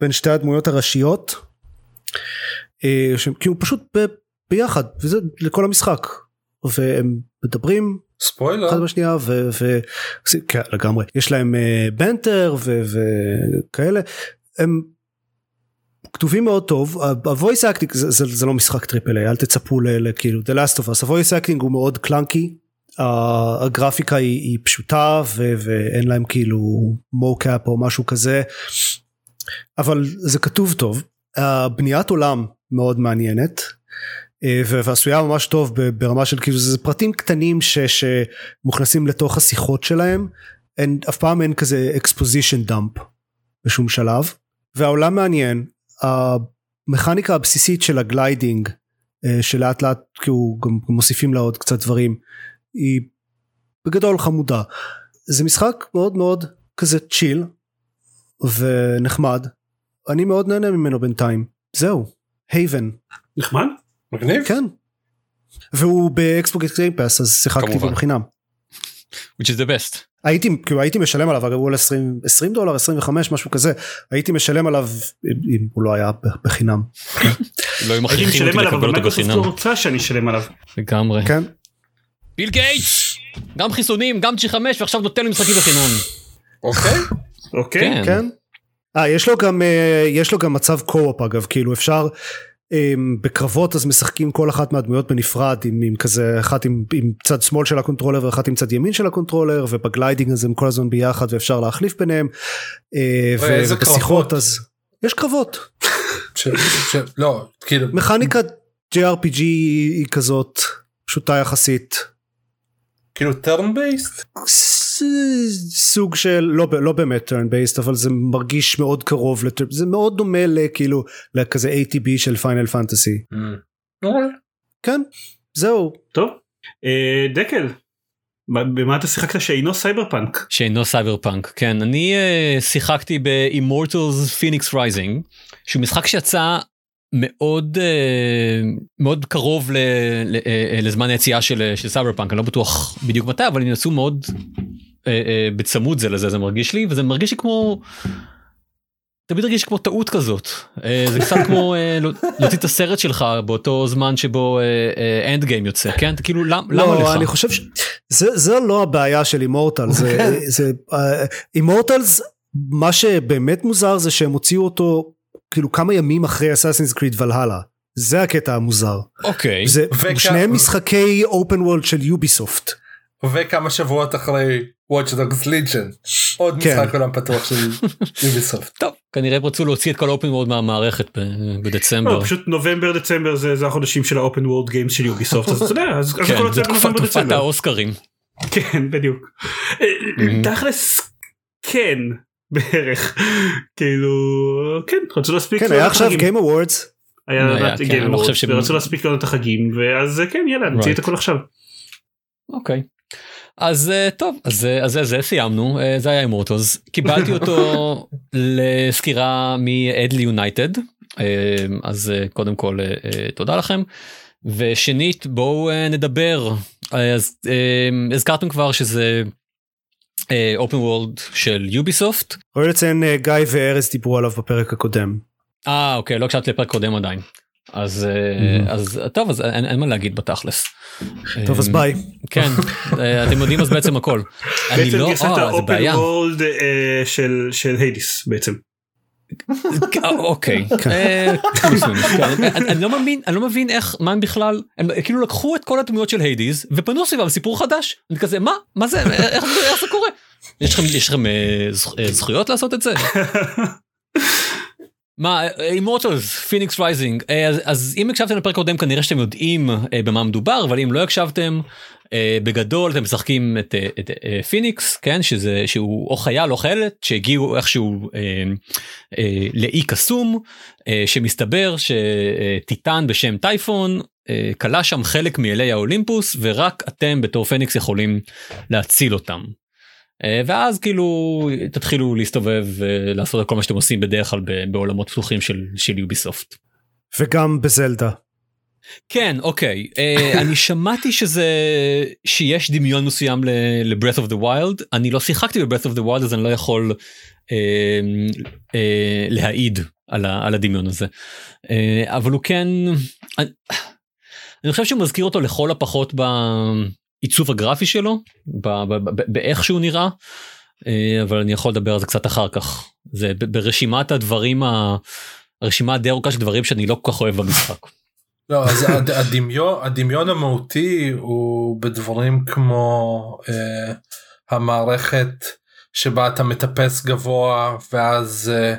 בין שתי הדמויות הראשיות אה, שהם כאילו פשוט ב, ביחד וזה לכל המשחק והם מדברים
ספוילר.
אחד בשנייה ו, ו, כן, יש להם banter ו, וכאלה הם כתובים מאוד טוב. ה voice acting זה, זה, זה לא משחק triple A אל תצפו לכאילו The Last of Us. ה voice acting הוא מאוד clunky הגרפיקה היא, היא פשוטה ו, ואין להם כאילו mocap או משהו כזה. אבל זה כתוב טוב. בניית עולם מאוד מעניינת. אה, ועשויה ממש טוב ברמה של כאילו זה פרטים קטנים ש, שמוכנסים לתוך השיחות שלהם. אין, אף פעם אין כזה exposition dump בשום שלב. והעולם מעניין המכניקה הבסיסית של ה gliding אה, שלאט לאט כאילו גם מוסיפים לה עוד קצת דברים היא בגדול חמודה. זה משחק מאוד מאוד כזה chill ונחמד. אני מאוד נהנה ממנו בינתיים. זהו. Haven
נחמד
מגניב.
כן. והוא ב Xbox Game Pass אז שיחקתי. בו בחינם.
which is the best.
הייתי כאילו הייתי משלם עליו אגב הוא על 20 20 דולר 25 משהו כזה הייתי משלם עליו אם הוא לא היה ב- בחינם <laughs>
לא היו מכריחים אותי
משלם עליו
לקבל
אבל
אותו בחינם.
לא רוצה שאני אשלם עליו.
לגמרי.
כן
ביל גייטס! גם חיסונים, גם G5 ועכשיו נותן לי משחקים בחינם.
אוקיי. <laughs>
אוקיי.
כן.
כן. אה יש לו גם אה, יש לו גם מצב co-op אגב כאילו אפשר בקרבות אז משחקים כל אחת מהדמויות בנפרד עם, עם כזה אחת עם, עם צד שמאל של ה controller ואחת עם צד ימין של ה controller וב gliding הזה הם כל הזמן ביחד ואפשר להחליף ביניהם. אה, ובשיחות. אז יש קרבות <laughs>
ש- ש- לא כאילו
מכניקת JRPG היא כזאת פשוטה יחסית.
כאילו turn based.
סוג של לא, לא באמת turn based אבל זה מרגיש מאוד קרוב לט- זה מאוד דומה לכאילו לכזה ATB של פיינל פנטסי כן זהו
טוב. אה, דקל. מה- במה אתה שיחקת שאינו סייבר פאנק?
שאינו סייבר פאנק כן אני אה, שיחקתי ב- Immortals Fenyx Rising שהוא משחק שיצא מאוד אה, מאוד קרוב ל, ל, אה, לזמן היציאה של, של סייבר פאנק אני לא בטוח בדיוק מתי אבל הם יצאו מאוד אה, אה, בצמוד זה לזה זה מרגיש לי וזה מרגיש לי כמו. תמיד הרגיש כמו טעות כזאת. אה, זה קצת כמו לא- להוציא את הסרט שלך באותו זמן שבו Endgame יוצא כן? כאילו למ, למה
לא,
לך?
אני חושב שזה זה לא הבעיה של Immortal זה זה Immortals מה שבאמת מוזר זה שהם הוציאו אותו כאילו כמה ימים אחרי Assassin's Creed Valhalla זה הקטע המוזר.
אוקיי.
זה
וכ-
שניהם משחקי אופן וולד של Ubisoft
וכמה שבועות אחרי Watch Dogs Legion עוד
כן.
משחק עולם פתוח של <laughs> Ubisoft.
טוב כנראה הם רצו להוציא את כל ה open world מהמערכת בדצמבר.
לא, פשוט נובמבר דצמבר זה זה החודשים של האופן וורד גיימס של יוביסופט אז אתה יודע אז
כן,
הכל
זה
יוצא
תקופת
בנובמבר
תקופת
דצמבר.
האוסקרים.
כן בדיוק. אה, תכלס כן בערך כאילו כן רצו להספיק
כן היה עכשיו. Game Awards
היה
כן,
Game
אני לא חושב
Awards,
שהם-
ורצו להספיק לעונת החגים ואז אה, כן יאללה נוציא את. הכל עכשיו.
אוקיי. אז אה, טוב אז אה, אז זה זה סיימנו אה, זה היה אימורטוס קיבלתי <laughs> אותו לסקירה מאדלי יונייטד אז קודם כל תודה לכם. ושנית בואו נדבר. אז הזכרתם כבר שזה אופן וורלד של יוביסופט
ראוי לציין גיא וארז דיברו עליו בפרק הקודם.
אה אוקיי לא הקשבתי לפרק קודם עדיין אז אה, אז טוב אז אין, אין מה להגיד בתכלס.
טוב אז
אה,
ביי
כן אה, אתם יודעים אז בעצם הכל. אני
בעצם
לא
גרסת
אה, זה
האופן אה, של של היידיס בעצם.
אה, אוקיי. <laughs> אה, מינוס, כן. אני אני לא מאמין אני לא מבין איך מה הם בכלל הם כאילו לקחו את כל הדמויות של Hades ובנו סביבם סיפור חדש. אני כזה מה מה זה איך זה קורה. יש לכם יש לכם אה, זכ- אה, זכויות לעשות את זה. <laughs> מה Immortals Fenyx Rising אז אם הקשבתם לפרק קודם כנראה שאתם יודעים אה, במה מדובר אבל אם לא הקשבתם אה, בגדול אתם משחקים את, אה, את אה, Fenyx כן שזה שהוא או חייל או חיילת שהגיעו איכשהו אה, אה, לאי קסום אה, שמסתבר שטיטן בשם טייפון אה, כלה שם חלק מאלי האולימפוס ורק אתם בתור פניקס יכולים להציל אותם. אה, ואז כאילו תתחילו להסתובב ולעשות את כל מה שאתם עושים בדרך כלל ב- בעולמות פתוחים של, של יוביסופט.
וגם בזלדה.
כן אוקיי. אה, <laughs> אני שמעתי שזה שיש דמיון מסוים ל-breath of the wild. אני לא שיחקתי ב-breath of the wild אז אני לא יכול אה, אה, להעיד על, ה, על הדמיון הזה. אה, אבל הוא כן אני, אני חושב שהוא מזכיר אותו לכל הפחות בעיצוב הגרפי שלו באיך שהוא נראה אה, אבל אני יכול לדבר על זה קצת אחר כך זה ברשימת הדברים. הרשימה הדי ארוכה של דברים שאני לא כל כך אוהב במשחק.
לא אז הד- הדמיון הדמיון המהותי הוא בדברים כמו אה, המערכת שבה אתה מטפס גבוה ואז אה,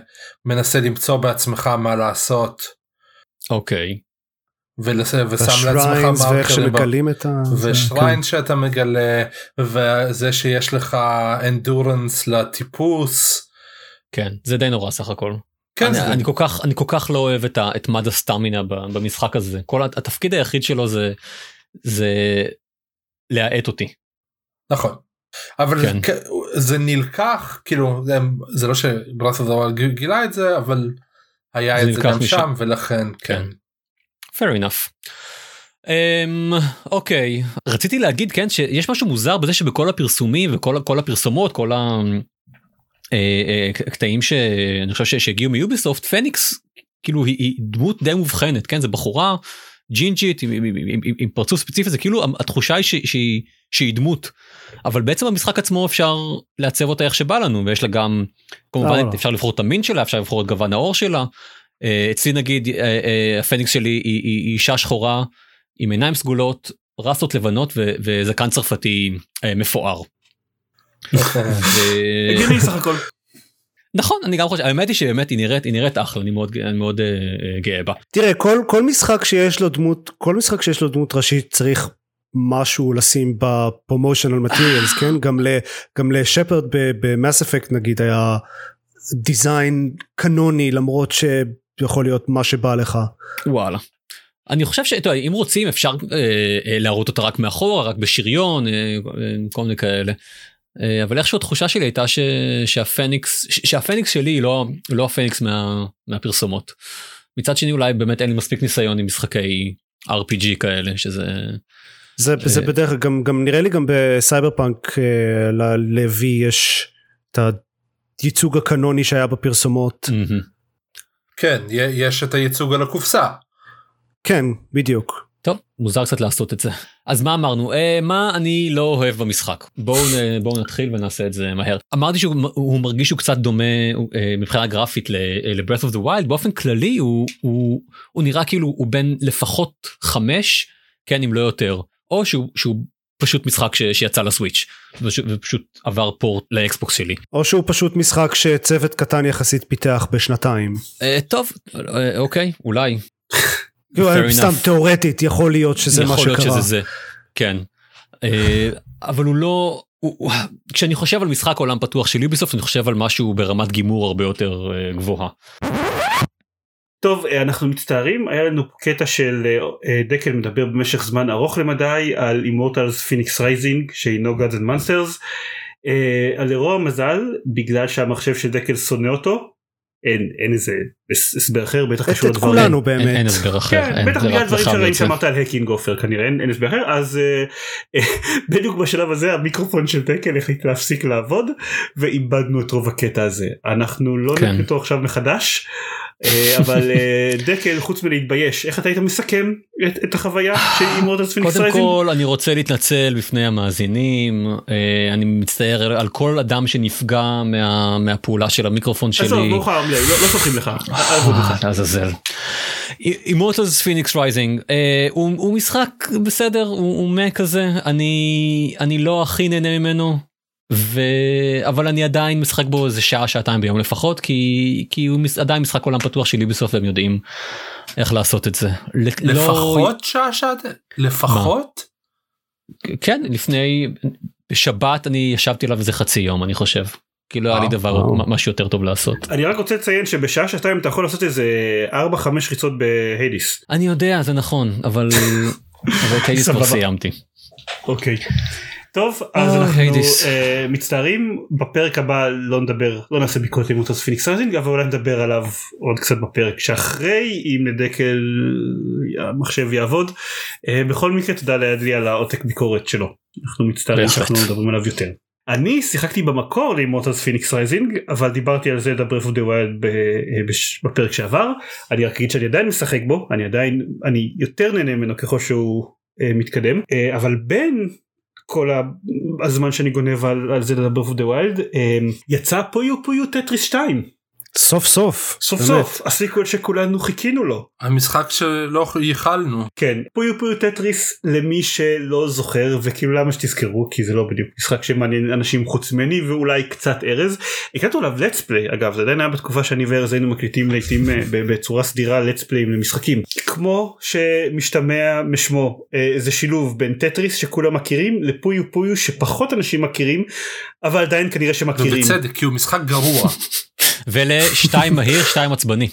מנסה למצוא בעצמך מה לעשות
אוקיי.
ולס- ושם לעצמך מרקרים ב-
שמגלים את ה...
ושריין שאתה מגלה וזה שיש לך אנדורנס לטיפוס.
כן זה די נורא סך הכל.
כן,
אני,
זה-
אני כל כך אני כל כך לא אוהב את, ה, את מד הסטמינה במשחק הזה כל הת- התפקיד היחיד שלו זה זה להאט אותי.
נכון. אבל
כן.
כן. זה נלקח כאילו זה, זה לא שברס גילה את זה אבל היה
זה
את זה גם
משם.
שם ולכן כן.
כן. Fair enough. Um, אוקיי רציתי להגיד כן שיש משהו מוזר בזה שבכל הפרסומים וכל כל הפרסומות כל הקטעים שאני חושב שהגיעו מיוביסופט פניקס כאילו היא, היא דמות די מובחנת כן זה בחורה ג'ינג'ית עם, עם, עם, עם, עם פרצוף ספציפי זה כאילו התחושה היא שהיא, שהיא, שהיא דמות אבל בעצם במשחק עצמו אפשר לעצב אותה איך שבא לנו ויש לה גם כמובן אפשר לבחור את המין שלה אפשר לבחור את גוון העור שלה. אצלי נגיד הפניקס שלי היא, היא, היא אישה שחורה עם עיניים סגולות רסות לבנות ו, וזקן צרפתי מפואר.
הגיוני סך הכל.
נכון אני גם חושב האמת היא שבאמת היא נראית היא נראית אחלה אני מאוד אני מאוד uh, גאה בה.
תראה כל כל משחק שיש לו דמות כל משחק שיש לו דמות ראשית צריך משהו לשים בפרומושנל מטריאלס <laughs> כן גם ל, גם לשפרד במאס אפקט נגיד היה דיזיין קנוני למרות שיכול להיות מה שבא לך.
וואלה. אני חושב שאם רוצים אפשר אה, אה, להראות אותה רק מאחורה רק בשריון אה, אה, כל מיני כאלה. אה, אבל איכשהו התחושה שלי הייתה ש, שה Fenyx שה Fenyx שלי היא לא לא ה Fenyx מה, מהפרסומות. מצד שני אולי באמת אין לי מספיק ניסיון עם משחקי RPG כאלה שזה.
זה, זה בדרך כלל גם, גם נראה לי גם בסייבר פאנק אה, ל-V יש את הייצוג הקנוני שהיה בפרסומות.
כן יש את הייצוג על הקופסה.
כן בדיוק.
טוב מוזר קצת לעשות את זה. אז מה אמרנו? אה, מה אני לא אוהב במשחק? בואו בואו נתחיל ונעשה את זה מהר. אמרתי שהוא מרגיש שהוא קצת דומה אה, מבחינה גרפית ל-breath of the wild. באופן כללי הוא, הוא, הוא נראה כאילו הוא בין לפחות חמש כן אם לא יותר. או שהוא, שהוא פשוט משחק ש, שיצא לסוויץ' ופשוט עבר פורט לאקסבוקס שלי.
או שהוא פשוט משחק שצוות קטן יחסית פיתח בשנתיים.
אה, טוב אה, אוקיי אולי <laughs>
סתם תאורטית יכול להיות שזה מה שקרה.
שזה זה. כן. אבל הוא לא כשאני חושב על משחק עולם פתוח של Ubisoft אני חושב על משהו ברמת גימור הרבה יותר גבוהה.
טוב אנחנו מצטערים היה לנו קטע של דקל מדבר במשך זמן ארוך למדי על Immortals Fenyx Rising שהינו Gods and Monsters. לרוע המזל בגלל שהמחשב של דקל שונא אותו אין אין איזה הסבר אחר בטח קשור
לדברים. כולנו באמת.
אין הסבר אחר.
כן, בטח בגלל דברים שראית שאמרת על הקינג עופר כנראה אין הסבר אחר אז <laughs> בדיוק בשלב הזה המיקרופון של דקל החליט להפסיק לעבוד ואיבדנו את רוב הקטע הזה אנחנו לא
כן.
נקליט אותו עכשיו מחדש אבל <laughs> דקל חוץ מלהתבייש איך אתה היית מסכם את, את החוויה של Immortals Fenyx
קודם כל אני רוצה להתנצל בפני המאזינים אני מצטער על כל אדם שנפגע מה, מהפעולה של המיקרופון שלי.
לא, לא סולחים לך. <laughs>
לעזאזל. Immortals Fenyx Rising הוא משחק בסדר הוא, הוא מה כזה אני אני לא הכי נהנה ממנו ו... אבל אני עדיין משחק בו איזה שעה שעתיים ביום לפחות כי כי הוא מס... עדיין משחק עולם פתוח שלי בסוף הם יודעים איך לעשות את זה.
לפחות לא... שעה שעתיים? לפחות?
מה? כן לפני בשבת אני ישבתי עליו איזה חצי יום אני חושב. כי לא היה לי דבר משהו יותר טוב לעשות.
אני רק רוצה לציין שבשעה שעתיים אתה יכול לעשות איזה 4-5 ריצות ב Hades.
אני יודע זה נכון אבל <laughs> אבל את Hades כבר סיימתי.
אוקיי. טוב אז אנחנו uh, מצטערים בפרק הבא לא נדבר לא נעשה ביקורת ל Immortals Fenyx Rising אבל אולי נדבר עליו עוד קצת בפרק שאחרי אם לדקל המחשב יעבוד בכל מקרה תודה לידי על העותק ביקורת שלו אנחנו מצטערים שאנחנו מדברים עליו יותר. אני שיחקתי במקור ל Immortals Fenyx Rising אבל דיברתי על Zelda Breath of the Wild בפרק שעבר. אני רק אגיד שאני עדיין משחק בו אני עדיין אני יותר נהנה ממנו ככל שהוא uh, מתקדם. uh, אבל בין כל הזמן שאני גונב על, על Breath of the Wild יצא Puyo Puyo Tetris 2
סוף סוף
סוף באמת. סוף ה sequel שכולנו חיכינו לו.
המשחק שלא ייחלנו.
כן Puyo Puyo Tetris למי שלא זוכר וכאילו למה שתזכרו כי זה לא בדיוק משחק שמעניין אנשים חוץ ממני ואולי קצת ארז. הקלטנו עליו let's play אגב זה עדיין היה בתקופה שאני וארז היינו מקליטים לעיתים בצורה סדירה let's play למשחקים. כמו שמשתמע משמו זה שילוב בין טטריס שכולם מכירים ל Puyo Puyo שפחות אנשים מכירים אבל עדיין כנראה שמכירים.
ובצדק כי הוא משחק גרוע. <laughs>
ולשתיים מהיר שתיים עצבני.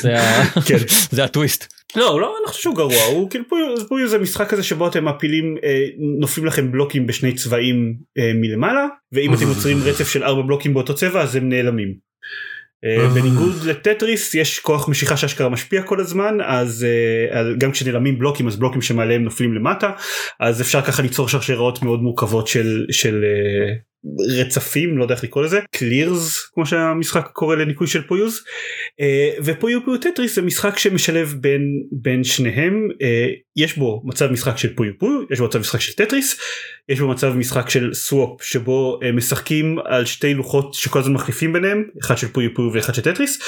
זה, כן. <laughs> הטוויסט.
לא לא אני חושב שהוא גרוע הוא כאילו פה זה משחק כזה שבו אתם מפילים אה, נופלים לכם בלוקים בשני צבעים אה, מלמעלה ואם אתם יוצרים רצף של ארבע בלוקים באותו צבע אז הם נעלמים. אה, בניגוד לטטריס יש כוח משיכה שאשכרה משפיע כל הזמן אז אה, גם כשנעלמים בלוקים אז בלוקים שמעליהם נופלים למטה אז אפשר ככה ליצור שרשראות מאוד מורכבות של של אה, רצפים לא יודע איך לקרוא לזה clears כמו שהמשחק קורא לניקוי של Puyos. אה, ו Puyo Puyo Tetris זה משחק שמשלב בין בין שניהם. אה, יש בו מצב משחק של Puyo Puyo יש בו מצב משחק של טטריס יש בו מצב משחק של Swap שבו אה, משחקים על שתי לוחות שכל הזמן מחליפים ביניהם אחד של Puyo Puyo ואחד של טטריס.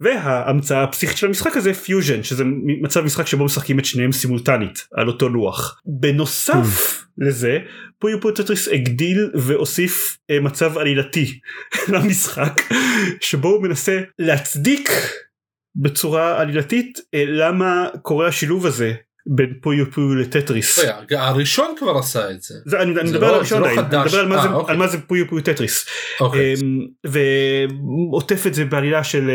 וההמצאה הפסיכית של המשחק הזה פיוז'ן שזה מצב משחק שבו משחקים את שניהם סימולטנית על אותו לוח. בנוסף לזה Puyo Puyo Tetris הגדיל והוסיף מצב עלילתי <laughs> למשחק שבו הוא מנסה להצדיק בצורה עלילתית אה, למה קורה השילוב הזה בין Puyo Puyo לטטריס.
הראשון כבר עשה את זה.
זה, אני, אני
זה
מדבר
לא-
על הראשון
לא
עדיין, אני. מדבר על מה,
אה,
זה, Puyo Puyo Tetris.
אוקיי.
אמ, ועוטף את זה בעלילה של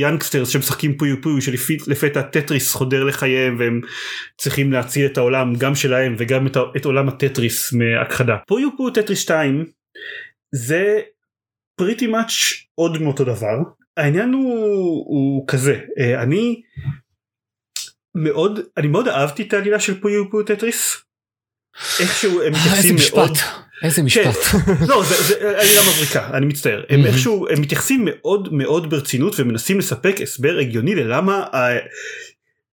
youngsters שמשחקים Puyo Puyo שלפתע טטריס חודר לחייהם והם צריכים להציל את העולם גם שלהם וגם את עולם הטטריס מהכחדה. Puyo Puyo Tetris 2 זה pretty much עוד מאותו דבר העניין הוא, הוא כזה אה, אני מאוד אני מאוד אהבתי את העלילה של Puyo Puyo Tetris. איכשהו הם <laughs> מתייחסים מאוד
משפט, איזה
כן.
משפט. <laughs>
לא זה, עלילה מבריקה אני מצטער הם. איכשהו הם מתייחסים מאוד מאוד ברצינות ומנסים לספק הסבר הגיוני ללמה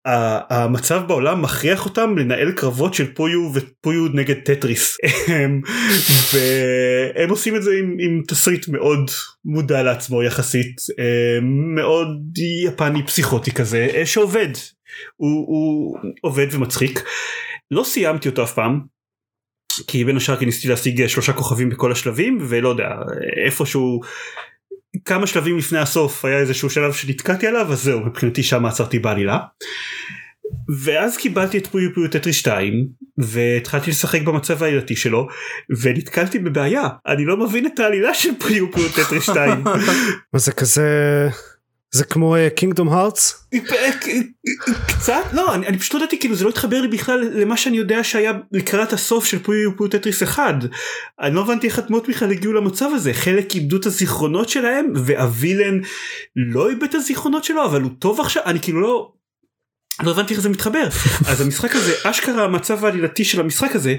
המצב בעולם מכריח אותם לנהל קרבות של פויו ופויו נגד טטריס. <laughs> הם- והם עושים את זה עם, עם תסריט מאוד מודע לעצמו יחסית אה, מאוד יפני פסיכוטי כזה אה, שעובד. הוא, הוא עובד ומצחיק. לא סיימתי אותו אף פעם כי בין השאר כי ניסיתי להשיג שלושה כוכבים בכל השלבים ולא יודע איפשהו כמה שלבים לפני הסוף היה איזשהו שלב שנתקעתי עליו אז זהו מבחינתי שם עצרתי בעלילה. ואז קיבלתי את פויו פויו טטרי 2 והתחלתי לשחק במצב העלילתי שלו ונתקלתי בבעיה אני לא מבין את העלילה של פויו פויו טטרי 2 <laughs>
מה זה כזה זה כמו קינגדום הארטס
קצת? לא אני, אני פשוט לא ידעתי כאילו זה לא התחבר לי בכלל למה שאני יודע שהיה לקראת הסוף של פויו פויו טטריס 1 אני לא הבנתי איך הדמות בכלל הגיעו למצב הזה. חלק איבדו את הזיכרונות שלהם והווילן לא איבד את הזיכרונות שלו אבל הוא טוב עכשיו אני כאילו לא. לא הבנתי איך זה מתחבר. <laughs> אז המשחק הזה אשכרה המצב העלילתי של המשחק הזה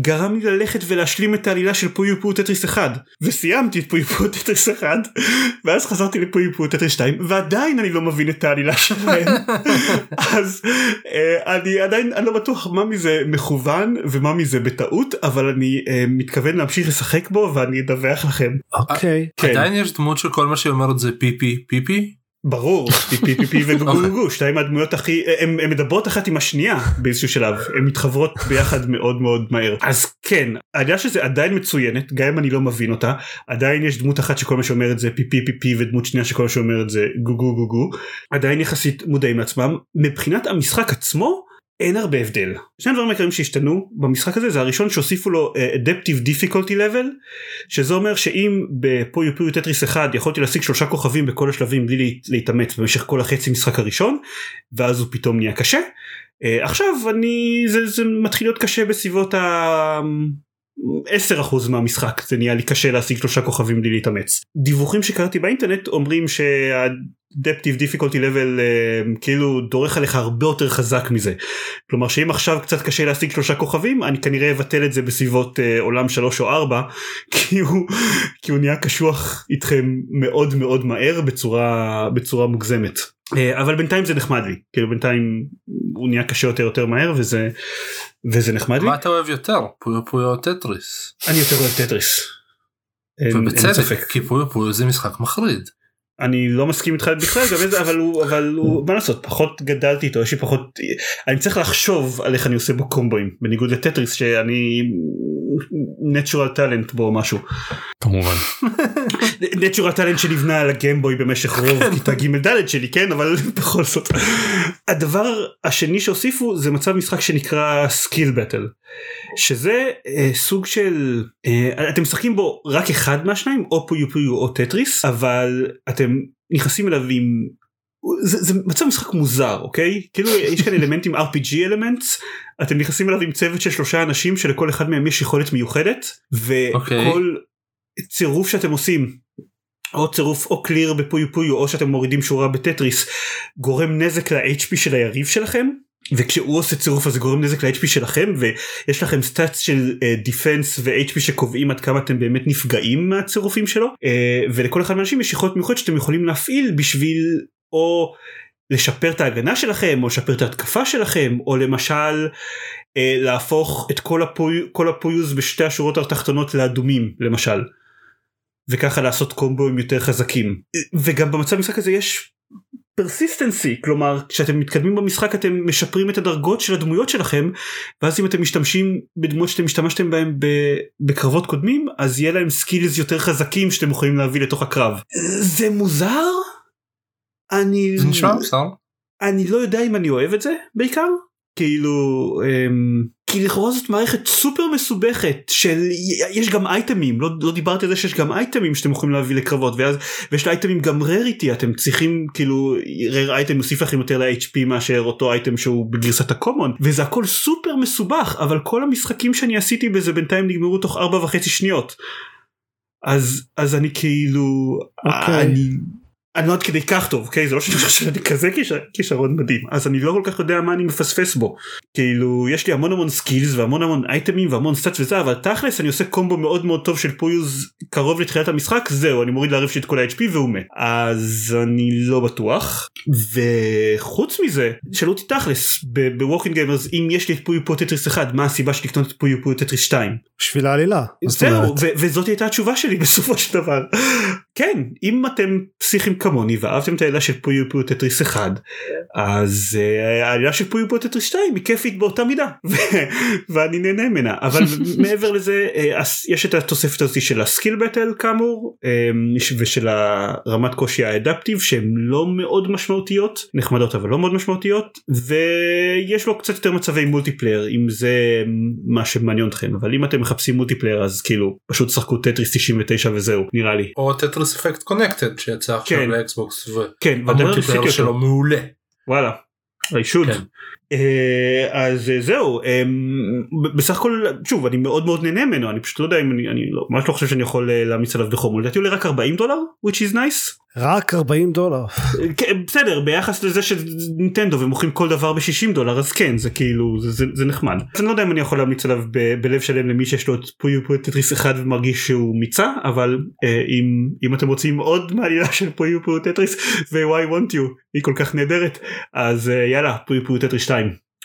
גרם לי ללכת ולהשלים את העלילה של Puyo Puyo Tetris 1 וסיימתי את Puyo Puyo Tetris 1 ואז חזרתי ל Puyo Puyo Tetris 2 ועדיין אני לא מבין את העלילה שלהם <laughs> אז אה, אני עדיין אני לא בטוח מה מזה מכוון ומה מזה בטעות אבל אני אה, מתכוון להמשיך לשחק בו ואני אדווח לכם
אוקיי
כן.
עדיין יש דמות שכל מה שהיא אומרת זה פיפי פיפי?
ברור פי פי פי וגוגו
אוקיי.
שתיים מהדמויות הכי הן מדברות אחת עם השנייה באיזשהו שלב הן מתחברות ביחד מאוד מאוד מהר אז כן העלייה שזה עדיין מצוינת גם אם אני לא מבין אותה עדיין יש דמות אחת שכל מה שאומרת זה פי פי פי פי ודמות שנייה שכל מה שאומרת זה גוגו גוגו עדיין יחסית מודעים לעצמם מבחינת המשחק עצמו אין הרבה הבדל. שני הדברים העיקריים שהשתנו במשחק הזה זה הראשון שהוסיפו לו uh, adaptive difficulty level שזה אומר שאם בפויו פויו טטריס 1 יכולתי להשיג שלושה כוכבים בכל השלבים בלי להת- להתאמץ במשך כל החצי משחק הראשון ואז הוא פתאום נהיה קשה uh, עכשיו אני זה, זה מתחיל להיות קשה בסביבות ה... 10% מהמשחק זה נהיה לי קשה להשיג שלושה כוכבים בלי להתאמץ. דיווחים שקראתי באינטרנט אומרים Difficulty Level uh, כאילו דורך עליך הרבה יותר חזק מזה. כלומר שאם עכשיו קצת קשה להשיג שלושה כוכבים אני כנראה אבטל את זה בסביבות uh, עולם 3 או 4 <laughs> כי הוא, כי הוא נהיה קשוח איתכם מאוד מאוד מהר בצורה בצורה מוגזמת. Uh, אבל בינתיים זה נחמד לי כאילו בינתיים הוא נהיה קשה יותר יותר מהר וזה וזה נחמד לי.
מה אתה אוהב יותר Puyo Puyo או טטריס?
אני יותר אוהב טטריס. אין
ובצדק. כי Puyo Puyo זה משחק מחריד.
אני לא מסכים איתך בכלל גם איזה אבל הוא אבל הוא מה לעשות פחות גדלתי איתו יש לי פחות אני צריך לחשוב על איך אני עושה בו קומבואים בניגוד לטטריס שאני natural talent בו משהו
כמובן. <laughs>
natural talent שנבנה על ה Game Boy במשך רוב כיתה ג' ד' שלי כן אבל <laughs> בכל זאת. הדבר השני שהוסיפו זה מצב משחק שנקרא Skill Battle שזה אה, סוג של אה, אתם משחקים בו רק אחד מהשניים או Puyo Puyo או טטריס אבל אתם נכנסים אליו עם זה, זה מצב משחק מוזר אוקיי כאילו יש כאן אלמנטים RPG elements אתם נכנסים אליו עם צוות של שלושה אנשים שלכל אחד מהם יש יכולת מיוחדת וכל
אוקיי.
צירוף שאתם עושים או צירוף או קליר בפויו פויו או שאתם מורידים שורה בטטריס גורם נזק ל-HP של היריב שלכם וכשהוא עושה צירוף אז זה גורם נזק ל-HP שלכם ויש לכם סטאצ של דיפנס uh, ו-HP שקובעים עד כמה אתם באמת נפגעים מהצירופים שלו uh, ולכל אחד מהאנשים יש יכולות מיוחדות שאתם יכולים להפעיל בשביל או לשפר את ההגנה שלכם או לשפר את ההתקפה שלכם או למשל אה, להפוך את כל, הפוי, כל הפויוז בשתי השורות התחתונות לאדומים למשל. וככה לעשות קומבוים יותר חזקים וגם במצב המשחק הזה יש persistency כלומר כשאתם מתקדמים במשחק אתם משפרים את הדרגות של הדמויות שלכם ואז אם אתם משתמשים בדמויות שאתם השתמשתם בהם בקרבות קודמים אז יהיה להם skills יותר חזקים שאתם יכולים להביא לתוך הקרב. זה מוזר? אני...
זה נשמע בסדר.
אני לא יודע אם אני אוהב את זה בעיקר כאילו אמ, כי לכאורה זאת מערכת סופר מסובכת של יש גם אייטמים לא, לא דיברתי על זה שיש גם אייטמים שאתם יכולים להביא לקרבות ואז ויש לאייטמים גם רריטי אתם צריכים כאילו רר אייטם יוסיף לכם יותר ל-HP מאשר אותו אייטם שהוא בגרסת הקומון וזה הכל סופר מסובך אבל כל המשחקים שאני עשיתי בזה בינתיים נגמרו תוך ארבע וחצי שניות. אז אז אני כאילו
אוקיי.
okay. אני אני לא עד כדי כך טוב, אוקיי? זה לא שאני חושב שאני כזה כישרון מדהים, אז אני לא כל כך יודע מה אני מפספס בו. כאילו, יש לי המון המון skills והמון המון אייטמים והמון stats וזה, אבל תכלס אני עושה קומבו מאוד מאוד טוב של פויוז קרוב לתחילת המשחק, זהו, אני מוריד ליריב שלי את כל ה-HP והוא מת. אז אני לא בטוח. וחוץ מזה, שאלו אותי תכלס, בווקינג גיימרס, אם יש לי את פויו פויו טטריס 1, מה הסיבה שלי לקנות את פויו פויו טטריס 2?
בשביל העלילה.
זהו, וזאת הייתה התשובה שלי בסופו של דבר. כן, אם אתם פסיכים כמוני ואהבתם את העלילה של פויו פויו טטריס 1 אז uh, העלילה של פויו פויו טטריס 2 היא כיפית באותה מידה. <laughs> ואני נהנה ממנה. אבל <laughs> מעבר לזה uh, יש את התוספת הזאת של ה skill battle כאמור um, ושל הרמת קושי ה adaptive שהן לא מאוד משמעותיות נחמדות אבל לא מאוד משמעותיות ויש לו קצת יותר מצבי multiplayer אם זה מה שמעניין אתכם. אבל אם אתם מחפשים multiplayer אז כאילו פשוט שחקו טטריס 99 וזהו נראה לי.
או טטריס אפקט קונקטד שיצא עכשיו.
כן.
לאקסבוקס
כן,
וה multiplayer שלו מעולה.
וואלה. I should.
כן.
Uh, אז uh, זהו um, בסך הכל שוב אני מאוד מאוד נהנה ממנו אני פשוט לא יודע אם אני, אני לא, ממש לא חושב שאני יכול uh, להמליץ עליו בחום. לדעתי עולה רק 40 דולר which is nice.
רק 40 דולר.
כן, בסדר ביחס לזה שנינטנדו ומוכרים כל דבר ב-60 דולר אז כן זה כאילו זה, זה, זה נחמד. אני לא יודע אם אני יכול להמליץ עליו ב- בלב שלם למי שיש לו את פויו פויו טטריס אחד ומרגיש שהוא מיצה אבל אם, אם אתם רוצים עוד מעלילה של פויו פויו טטריס ו-why won't you? היא כל כך נהדרת. אז יאללה פויו פויו טטריס 2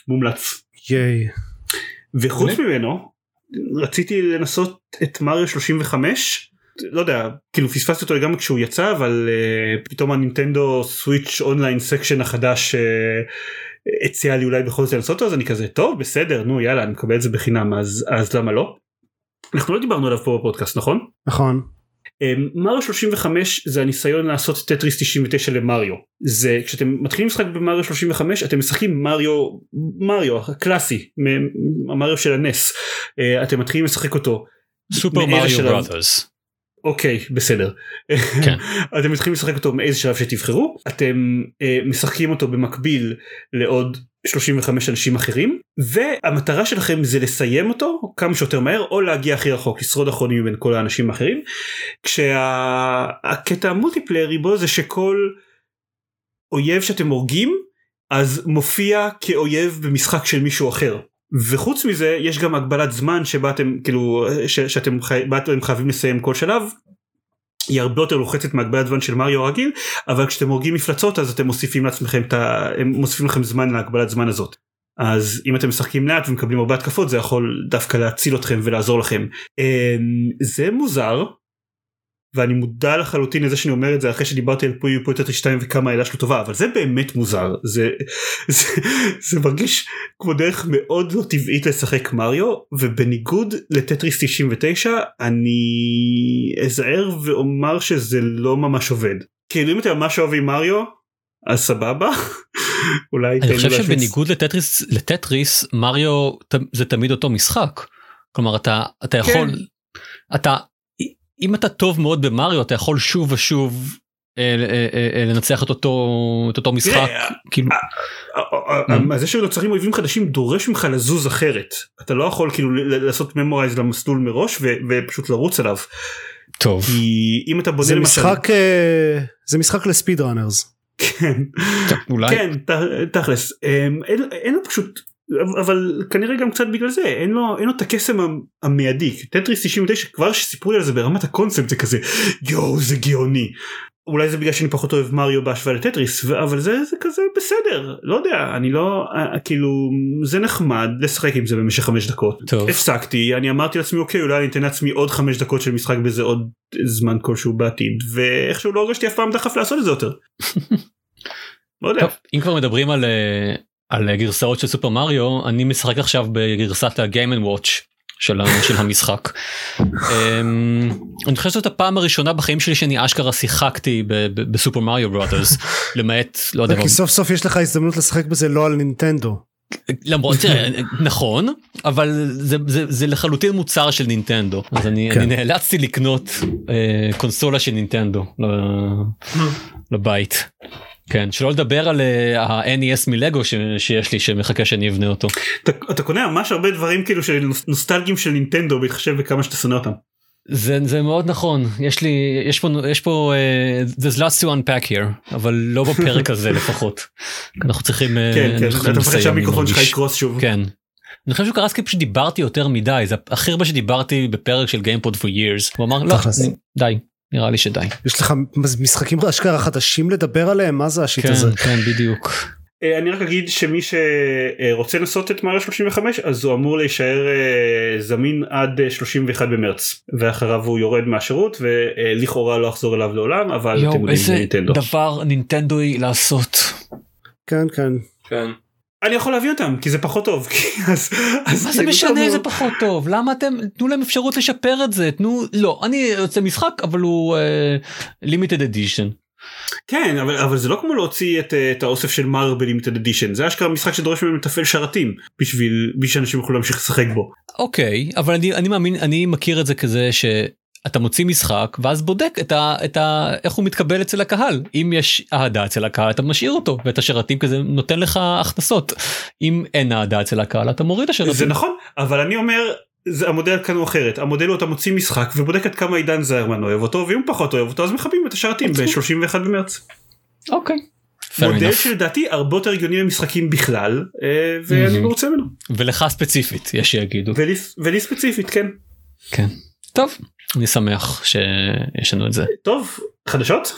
מומלץ.
ייי.
וחוץ ממנו רציתי לנסות את מריו 35 לא יודע כאילו פספסתי אותו לגמרי כשהוא יצא אבל uh, פתאום הנינטנדו סוויץ' אונליין section החדש uh, הציע לי אולי בכל זאת לנסות אותו אז אני כזה טוב בסדר נו יאללה אני מקבל את זה בחינם אז אז למה לא. אנחנו לא דיברנו עליו פה בפודקאסט נכון?
נכון.
אמ, מריו 35 זה הניסיון לעשות טטריס 99 למריו זה כשאתם מתחילים לשחק במריו 35 אתם משחקים מריו מריו הקלאסי המריו של הנס אה, אתם מתחילים לשחק אותו.
סופר מריו? בראדרס.
אוקיי בסדר
כן. <laughs>
אתם מתחילים לשחק אותו מאיזה שלב שתבחרו אתם אה, משחקים אותו במקביל לעוד 35 אנשים אחרים והמטרה שלכם זה לסיים אותו כמה שיותר מהר או להגיע הכי רחוק לשרוד אחרונים מבין כל האנשים האחרים כשהקטע המולטיפליירי בו זה שכל אויב שאתם הורגים אז מופיע כאויב במשחק של מישהו אחר. וחוץ מזה יש גם הגבלת זמן שבה אתם כאילו ש, שאתם חי, חייבים לסיים כל שלב. היא הרבה יותר לוחצת מהגבלת זמן של מריו הרגיל אבל כשאתם הורגים מפלצות אז אתם מוסיפים לעצמכם את ה... הם מוסיפים לכם זמן להגבלת זמן הזאת. אז אם אתם משחקים לאט ומקבלים הרבה התקפות זה יכול דווקא להציל אתכם ולעזור לכם. אמ, זה מוזר ואני מודע לחלוטין לזה שאני אומר את זה אחרי שדיברתי על פויו פויו טטריס 2 וכמה העלילה שלו טובה אבל זה באמת מוזר זה, <laughs> זה, זה מרגיש כמו דרך מאוד לא טבעית לשחק מריו ובניגוד לטטריס 99 אני אזהר ואומר שזה לא ממש עובד כאילו אם אתם ממש אוהבים מריו אז סבבה <laughs> אולי
אני חושב
להשמיץ.
שבניגוד לטטריס לטטריס מריו זה תמיד אותו משחק. כלומר אתה אתה יכול אתה אם אתה טוב מאוד במריו אתה יכול שוב ושוב אה, אה, אה, לנצח את אותו את אותו משחק כאילו
אה, זה שנוצרים אויבים חדשים דורש ממך לזוז אחרת אתה לא יכול כאילו ל- לעשות memorize למסלול מראש ופשוט לרוץ עליו.
טוב.
כי אם אתה בונה
זה
למשל...
משחק זה משחק ל speed
runners.
כן. אולי.
כן, תכלס, אמ, אין, אין לו פשוט, אבל כנראה גם קצת בגלל זה, אין לו, אין לו את הקסם המ- המיידי, טטריס 99 כבר שסיפרו לי על זה ברמת הקונספט זה כזה יואו זה גאוני. אולי זה בגלל שאני פחות אוהב מריו בהשוואה לטטריס אבל זה, זה כזה בסדר לא יודע אני לא אה, כאילו זה נחמד לשחק עם זה במשך חמש דקות
טוב.
הפסקתי אני אמרתי לעצמי אוקיי אולי אני אתן לעצמי עוד חמש דקות של משחק בזה עוד זמן כלשהו בעתיד ואיכשהו לא הרגשתי אף פעם דחף לעשות את זה יותר. <laughs> לא יודע.
טוב, אם כבר מדברים על אה, על גרסאות של סופר מריו אני משחק עכשיו בגרסת ה Game and Watch של של המשחק. אמ, אני חושב שזאת הפעם הראשונה בחיים שלי שאני אשכרה שיחקתי בסופר מריו ברודרס <laughs> למעט לא יודע
כי סוף סוף יש לך הזדמנות לשחק בזה לא על נינטנדו.
למרות תראה, <laughs> נכון אבל זה, זה, זה לחלוטין מוצר של נינטנדו אז אני,
כן.
אני נאלצתי לקנות אה, קונסולה של נינטנדו ל- לבית. כן שלא לדבר על אה, ה-NES מלגו ש- שיש לי שמחכה שאני אבנה אותו.
אתה, אתה קונה ממש הרבה דברים כאילו של נוס- נוסטלגיים של נינטנדו בהתחשב בכמה שאתה שונא אותם.
זה, זה מאוד נכון יש לי יש פה יש פה uh, there's lots to unpack here אבל לא בפרק הזה <laughs> לפחות. אנחנו צריכים
כן כן
אנחנו צריכים
אתה מפחד שהמיקרופון שלך. יקרוס שוב.
כן. אני חושב שקרסקי פשוט דיברתי יותר מדי זה הכי הרבה שדיברתי בפרק של גיימפוד for years הוא אמר לא די נראה לי שדי.
יש לך משחקים אשכרה חדשים לדבר עליהם מה זה השיט
כן
הזה.
כן בדיוק.
אה, אני רק אגיד שמי שרוצה לנסות את מריו 35 אז הוא אמור להישאר אה, זמין עד אה, 31 במרץ ואחריו הוא יורד מהשירות ולכאורה לא אחזור אליו לעולם אבל אתם
יואו
יודעים
איזה
זה נינטנדו.
דבר נינטנדוי לעשות.
כן כן.
כן.
אני יכול להביא אותם כי זה פחות טוב. <laughs> אז, אז
מה זה
כאילו,
משנה
טוב,
זה פחות טוב למה אתם תנו להם אפשרות לשפר את זה תנו לא אני רוצה משחק אבל הוא לימיטד אדישן.
כן אבל, אבל זה לא כמו להוציא את, אה, את האוסף של מריו בלימיטד אדישן זה אשכרה משחק שדורש מהם לתפעל שרתים בשביל בשביל שאנשים יוכלו להמשיך לשחק בו.
אוקיי אבל אני אני מאמין אני מכיר את זה כזה שאתה מוציא משחק ואז בודק את ה, את ה איך הוא מתקבל אצל הקהל אם יש אהדה אצל הקהל אתה משאיר אותו ואת השרתים כזה נותן לך הכנסות אם אין אהדה אצל הקהל אתה מוריד השרתים.
זה נכון אבל אני אומר זה המודל כאן הוא אחרת המודל הוא אתה מוציא משחק ובודק עד כמה עידן זיירמן אוהב אותו ואם פחות אוהב אותו אז מכבים את השרתים ב-31 במרץ.
אוקיי. Fair
מודל
enough.
שלדעתי הרבה יותר הגיוני למשחקים בכלל אה, ואני. מרוצה ממנו
ולך ספציפית יש שיגידו
ולי, ולי ספציפית כן
כן טוב אני שמח שיש לנו את זה.
טוב חדשות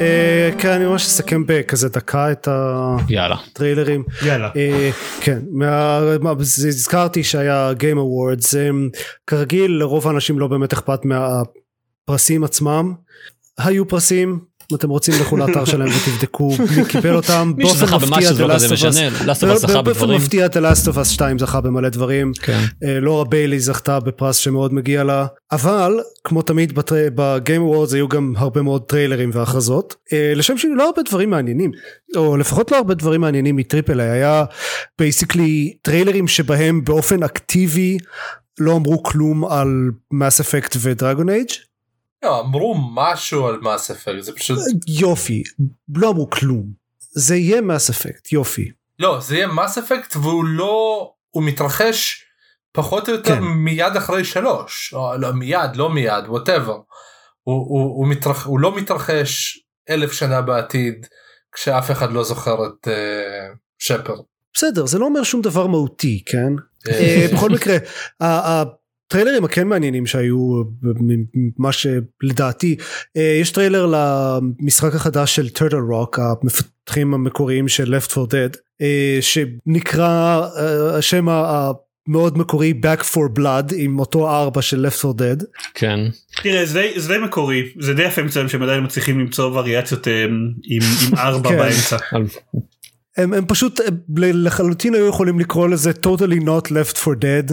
אה, כן אני ממש אסכם בכזה דקה את. הטריילרים.
יאללה
אה, כן, הזכרתי שהיה Game Awards, אה, כרגיל לרוב האנשים לא באמת אכפת מהפרסים עצמם, היו פרסים, אם אתם רוצים לכו לאתר שלהם ותבדקו מי קיבל אותם,
מי שזכה במשהו זה לא כזה משנה. Us זכה
באופן
בדברים.
מפתיע The Last of Us 2 זכה במלא דברים,
כן.
אה, לורה ביילי זכתה בפרס שמאוד מגיע לה אבל כמו תמיד ב Game Awards היו גם הרבה מאוד טריילרים והכרזות אה, לשם שלי לא הרבה דברים מעניינים או לפחות לא הרבה דברים מעניינים מ triple A. היה basically טריילרים שבהם באופן אקטיבי לא אמרו כלום על Mass Effect ו Dragon
Age אמרו משהו על Mass Effect זה פשוט
יופי לא אמרו כלום. זה יהיה Mass Effect יופי.
לא זה יהיה Mass Effect והוא לא הוא מתרחש פחות או יותר
כן.
מיד אחרי שלוש. או, לא מיד לא מיד whatever הוא, הוא, הוא, מתרח, הוא לא מתרחש אלף שנה בעתיד כשאף אחד לא זוכר את uh, שפר.
בסדר זה לא אומר שום דבר מהותי כן? אה, בכל מקרה הטריילרים הכן מעניינים שהיו מה שלדעתי אה, יש טריילר למשחק החדש של Turtle Rock המפתחים המקוריים של Left 4 Dead אה, שנקרא אה, השם המאוד מקורי Back 4 Blood עם אותו ארבע של Left 4 Dead
כן.
תראה זה די, זה די מקורי זה די יפה מצוין שהם עדיין מצליחים למצוא וריאציות עם, עם <laughs> ארבע
כן.
באמצע.
הם, הם פשוט הם לחלוטין היו יכולים לקרוא לזה totally not Left 4 Dead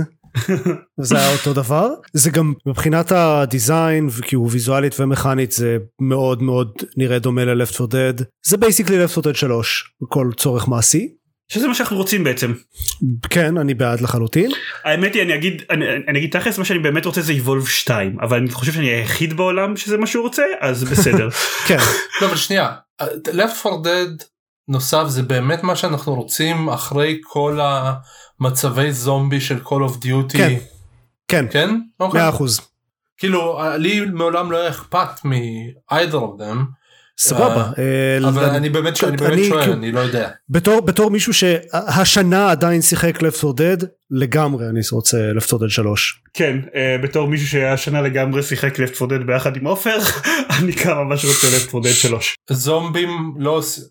זה היה אותו דבר. זה גם מבחינת ה design כי הוא ויזואלית ומכנית זה מאוד מאוד נראה דומה ל-Left 4 Dead. זה basically Left 4 Dead 3 בכל צורך מעשי.
שזה מה שאנחנו רוצים בעצם.
כן אני בעד לחלוטין.
האמת היא אני אגיד אני, אני אגיד תכלס מה שאני באמת רוצה זה Evolve 2 אבל אני חושב שאני היחיד בעולם שזה מה שהוא רוצה אז בסדר. <laughs>
כן.
לא אבל שנייה Left 4 Dead נוסף זה באמת מה שאנחנו רוצים אחרי כל המצבי זומבי של Call of Duty.
כן. כן,
כן? אוקיי.
מאה אחוז.
כאילו לי מעולם לא היה אכפת מ-either of them.
סבבה. אה,
אבל
אני-
אני באמת אני באמת
אני-
שואל
כאילו-
אני לא יודע.
בתור בתור מישהו שהשנה עדיין שיחק Left 4 Dead לגמרי אני רוצה Left 4 Dead 3.
כן, אה, בתור מישהו שהשנה לגמרי שיחק לפט פורדד ביחד עם עופר, <laughs> אני גם ממש רוצה לפט פורדד 3.
זומבים לא עושים.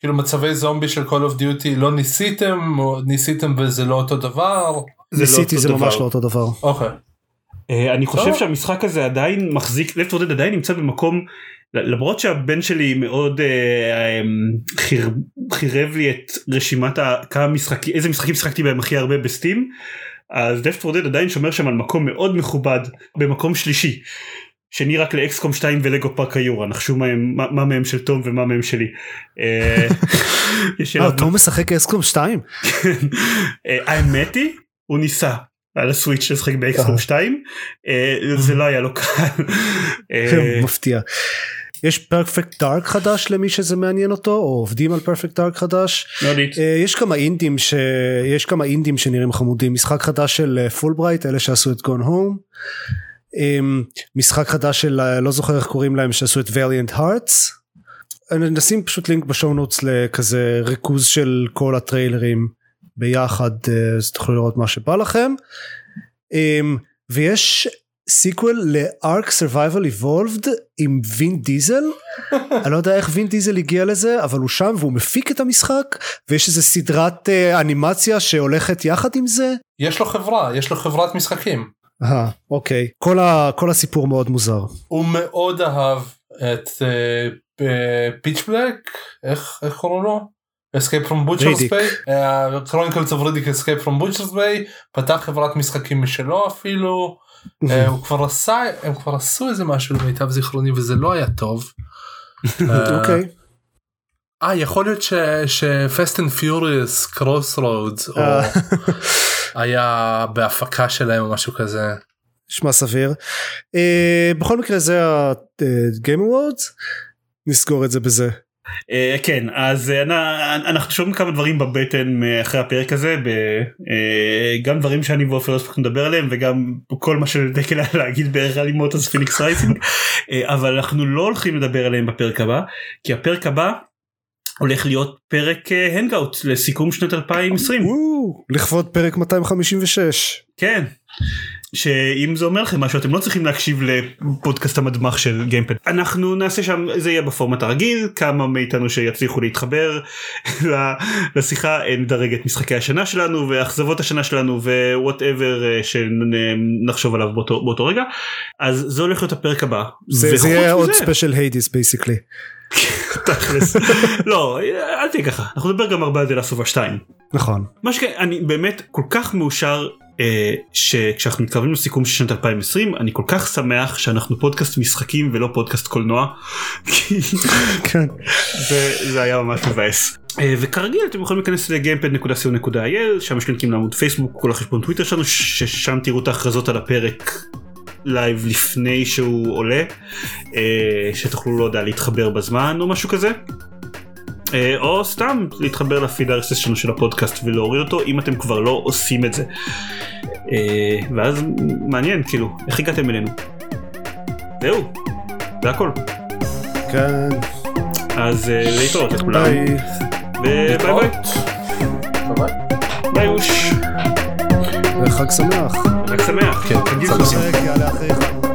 כאילו מצבי זומבי של Call of Duty לא ניסיתם או ניסיתם וזה לא אותו דבר.
זה לא
ניסיתי
אותו
זה ממש
דבר.
לא אותו דבר.
אוקיי.
אה, אני חושב
טוב.
שהמשחק הזה עדיין מחזיק, לפט פורדד עדיין נמצא במקום, למרות שהבן שלי מאוד אה, אה, חיר- חירב לי את רשימת ה- כמה משחקים, איזה משחקים שיחקתי בהם הכי הרבה בסטים, אז לפט פורדד עדיין שומר שם על מקום מאוד מכובד, במקום שלישי. שני רק לאקסקום 2 ולגו פארק היורה נחשו מה, מה, מה מהם של תום ומה מהם שלי. אה,
אה, תום משחק אסקום 2?
אה, האמת היא הוא ניסה על הסוויץ' לשחק באקסקום
אה.
2 אה, זה לא היה לו קל. אה,
מפתיע. יש Perfect Dark חדש למי שזה מעניין אותו או עובדים על Perfect Dark חדש. יש כמה אינדים שיש כמה אינדים שנראים חמודים משחק חדש של Fullbright אלה שעשו את Gone Home. משחק חדש של אה, לא זוכר איך קוראים להם שעשו את Valiant Hearts. נשים פשוט לינק ב show notes לכזה ריכוז של כל הטריילרים ביחד אה, אז תוכלו לראות מה שבא לכם. אמ, ויש sequel ל Ark Survival Evolved עם וין דיזל <laughs> אני לא יודע איך וין דיזל הגיע לזה אבל הוא שם והוא מפיק את המשחק ויש איזה סדרת אה, אנימציה שהולכת יחד עם זה.
יש לו חברה יש לו חברת משחקים.
אה, אוקיי כל, ה, כל הסיפור מאוד מוזר.
הוא מאוד אהב את Pitch Black איך איך קוראים לו? Escape from Butcher's Bay, uh, Chronicles of Riddick Escape from Butcher's Bay, פתח חברת משחקים משלו אפילו, אה, הוא כבר עשה, הם כבר עשו איזה משהו למיטב זיכרוני וזה לא היה טוב. <laughs> אה,
אוקיי.
אה יכול להיות ש- ש-Fast and Furious Crossroads או
אה.
היה בהפקה שלהם או משהו כזה.
נשמע סביר. אה, בכל מקרה זה ה-game awards נסגור את זה בזה.
אה, כן אז אה, אנ- אנחנו שומעים כמה דברים בבטן אה, אחרי הפרק הזה ב- אה, גם דברים שאני ועופר לא הספקנו לדבר עליהם וגם כל מה שלדקל היה <laughs> להגיד בערך על Immortals Fenyx Rising אה, אבל אנחנו לא הולכים לדבר עליהם בפרק הבא כי הפרק הבא הולך להיות פרק hangout לסיכום שנת 2020
וואו, לכבוד פרק 256.
כן. שאם זה אומר לכם משהו אתם לא צריכים להקשיב לפודקאסט המדמח של גיימפוד אנחנו נעשה שם זה יהיה בפורמט הרגיל כמה מאיתנו שיצליחו להתחבר <laughs> לשיחה אה, נדרג את משחקי השנה שלנו ואכזבות השנה שלנו ו whatever שנחשוב עליו באותו, באותו רגע אז זה הולך להיות הפרק הבא.
זה, זה יהיה עוד special Hades basically.
תכלס. לא אל תהיה ככה אנחנו נדבר גם הרבה על זה Last of Us 2.
נכון.
מה שכן אני באמת כל כך מאושר אה, שכשאנחנו מתקרבים לסיכום של שנת 2020 אני כל כך שמח שאנחנו פודקאסט משחקים ולא פודקאסט קולנוע.
כן.
זה, זה היה ממש מבאס. אה, וכרגיל אתם יכולים להיכנס ל- gamepod.co.il שם יש לינקים לעמוד פייסבוק ולחשבון טוויטר שלנו ששם תראו את ההכרזות על הפרק live לפני שהוא עולה אה, שתוכלו לא יודע להתחבר בזמן או משהו כזה. אה, או סתם להתחבר ל feed RSS שלנו של הפודקאסט ולהוריד אותו אם אתם כבר לא עושים את זה. אה, ואז מעניין כאילו איך הגעתם אלינו. זהו. זה הכל.
כן.
אז להתראות לכולם.
ביי.
וביי ביי.
ביי.
ביי אוש.
וחג שמח.
חג שמח.
כן,
חגים
חג. שמח.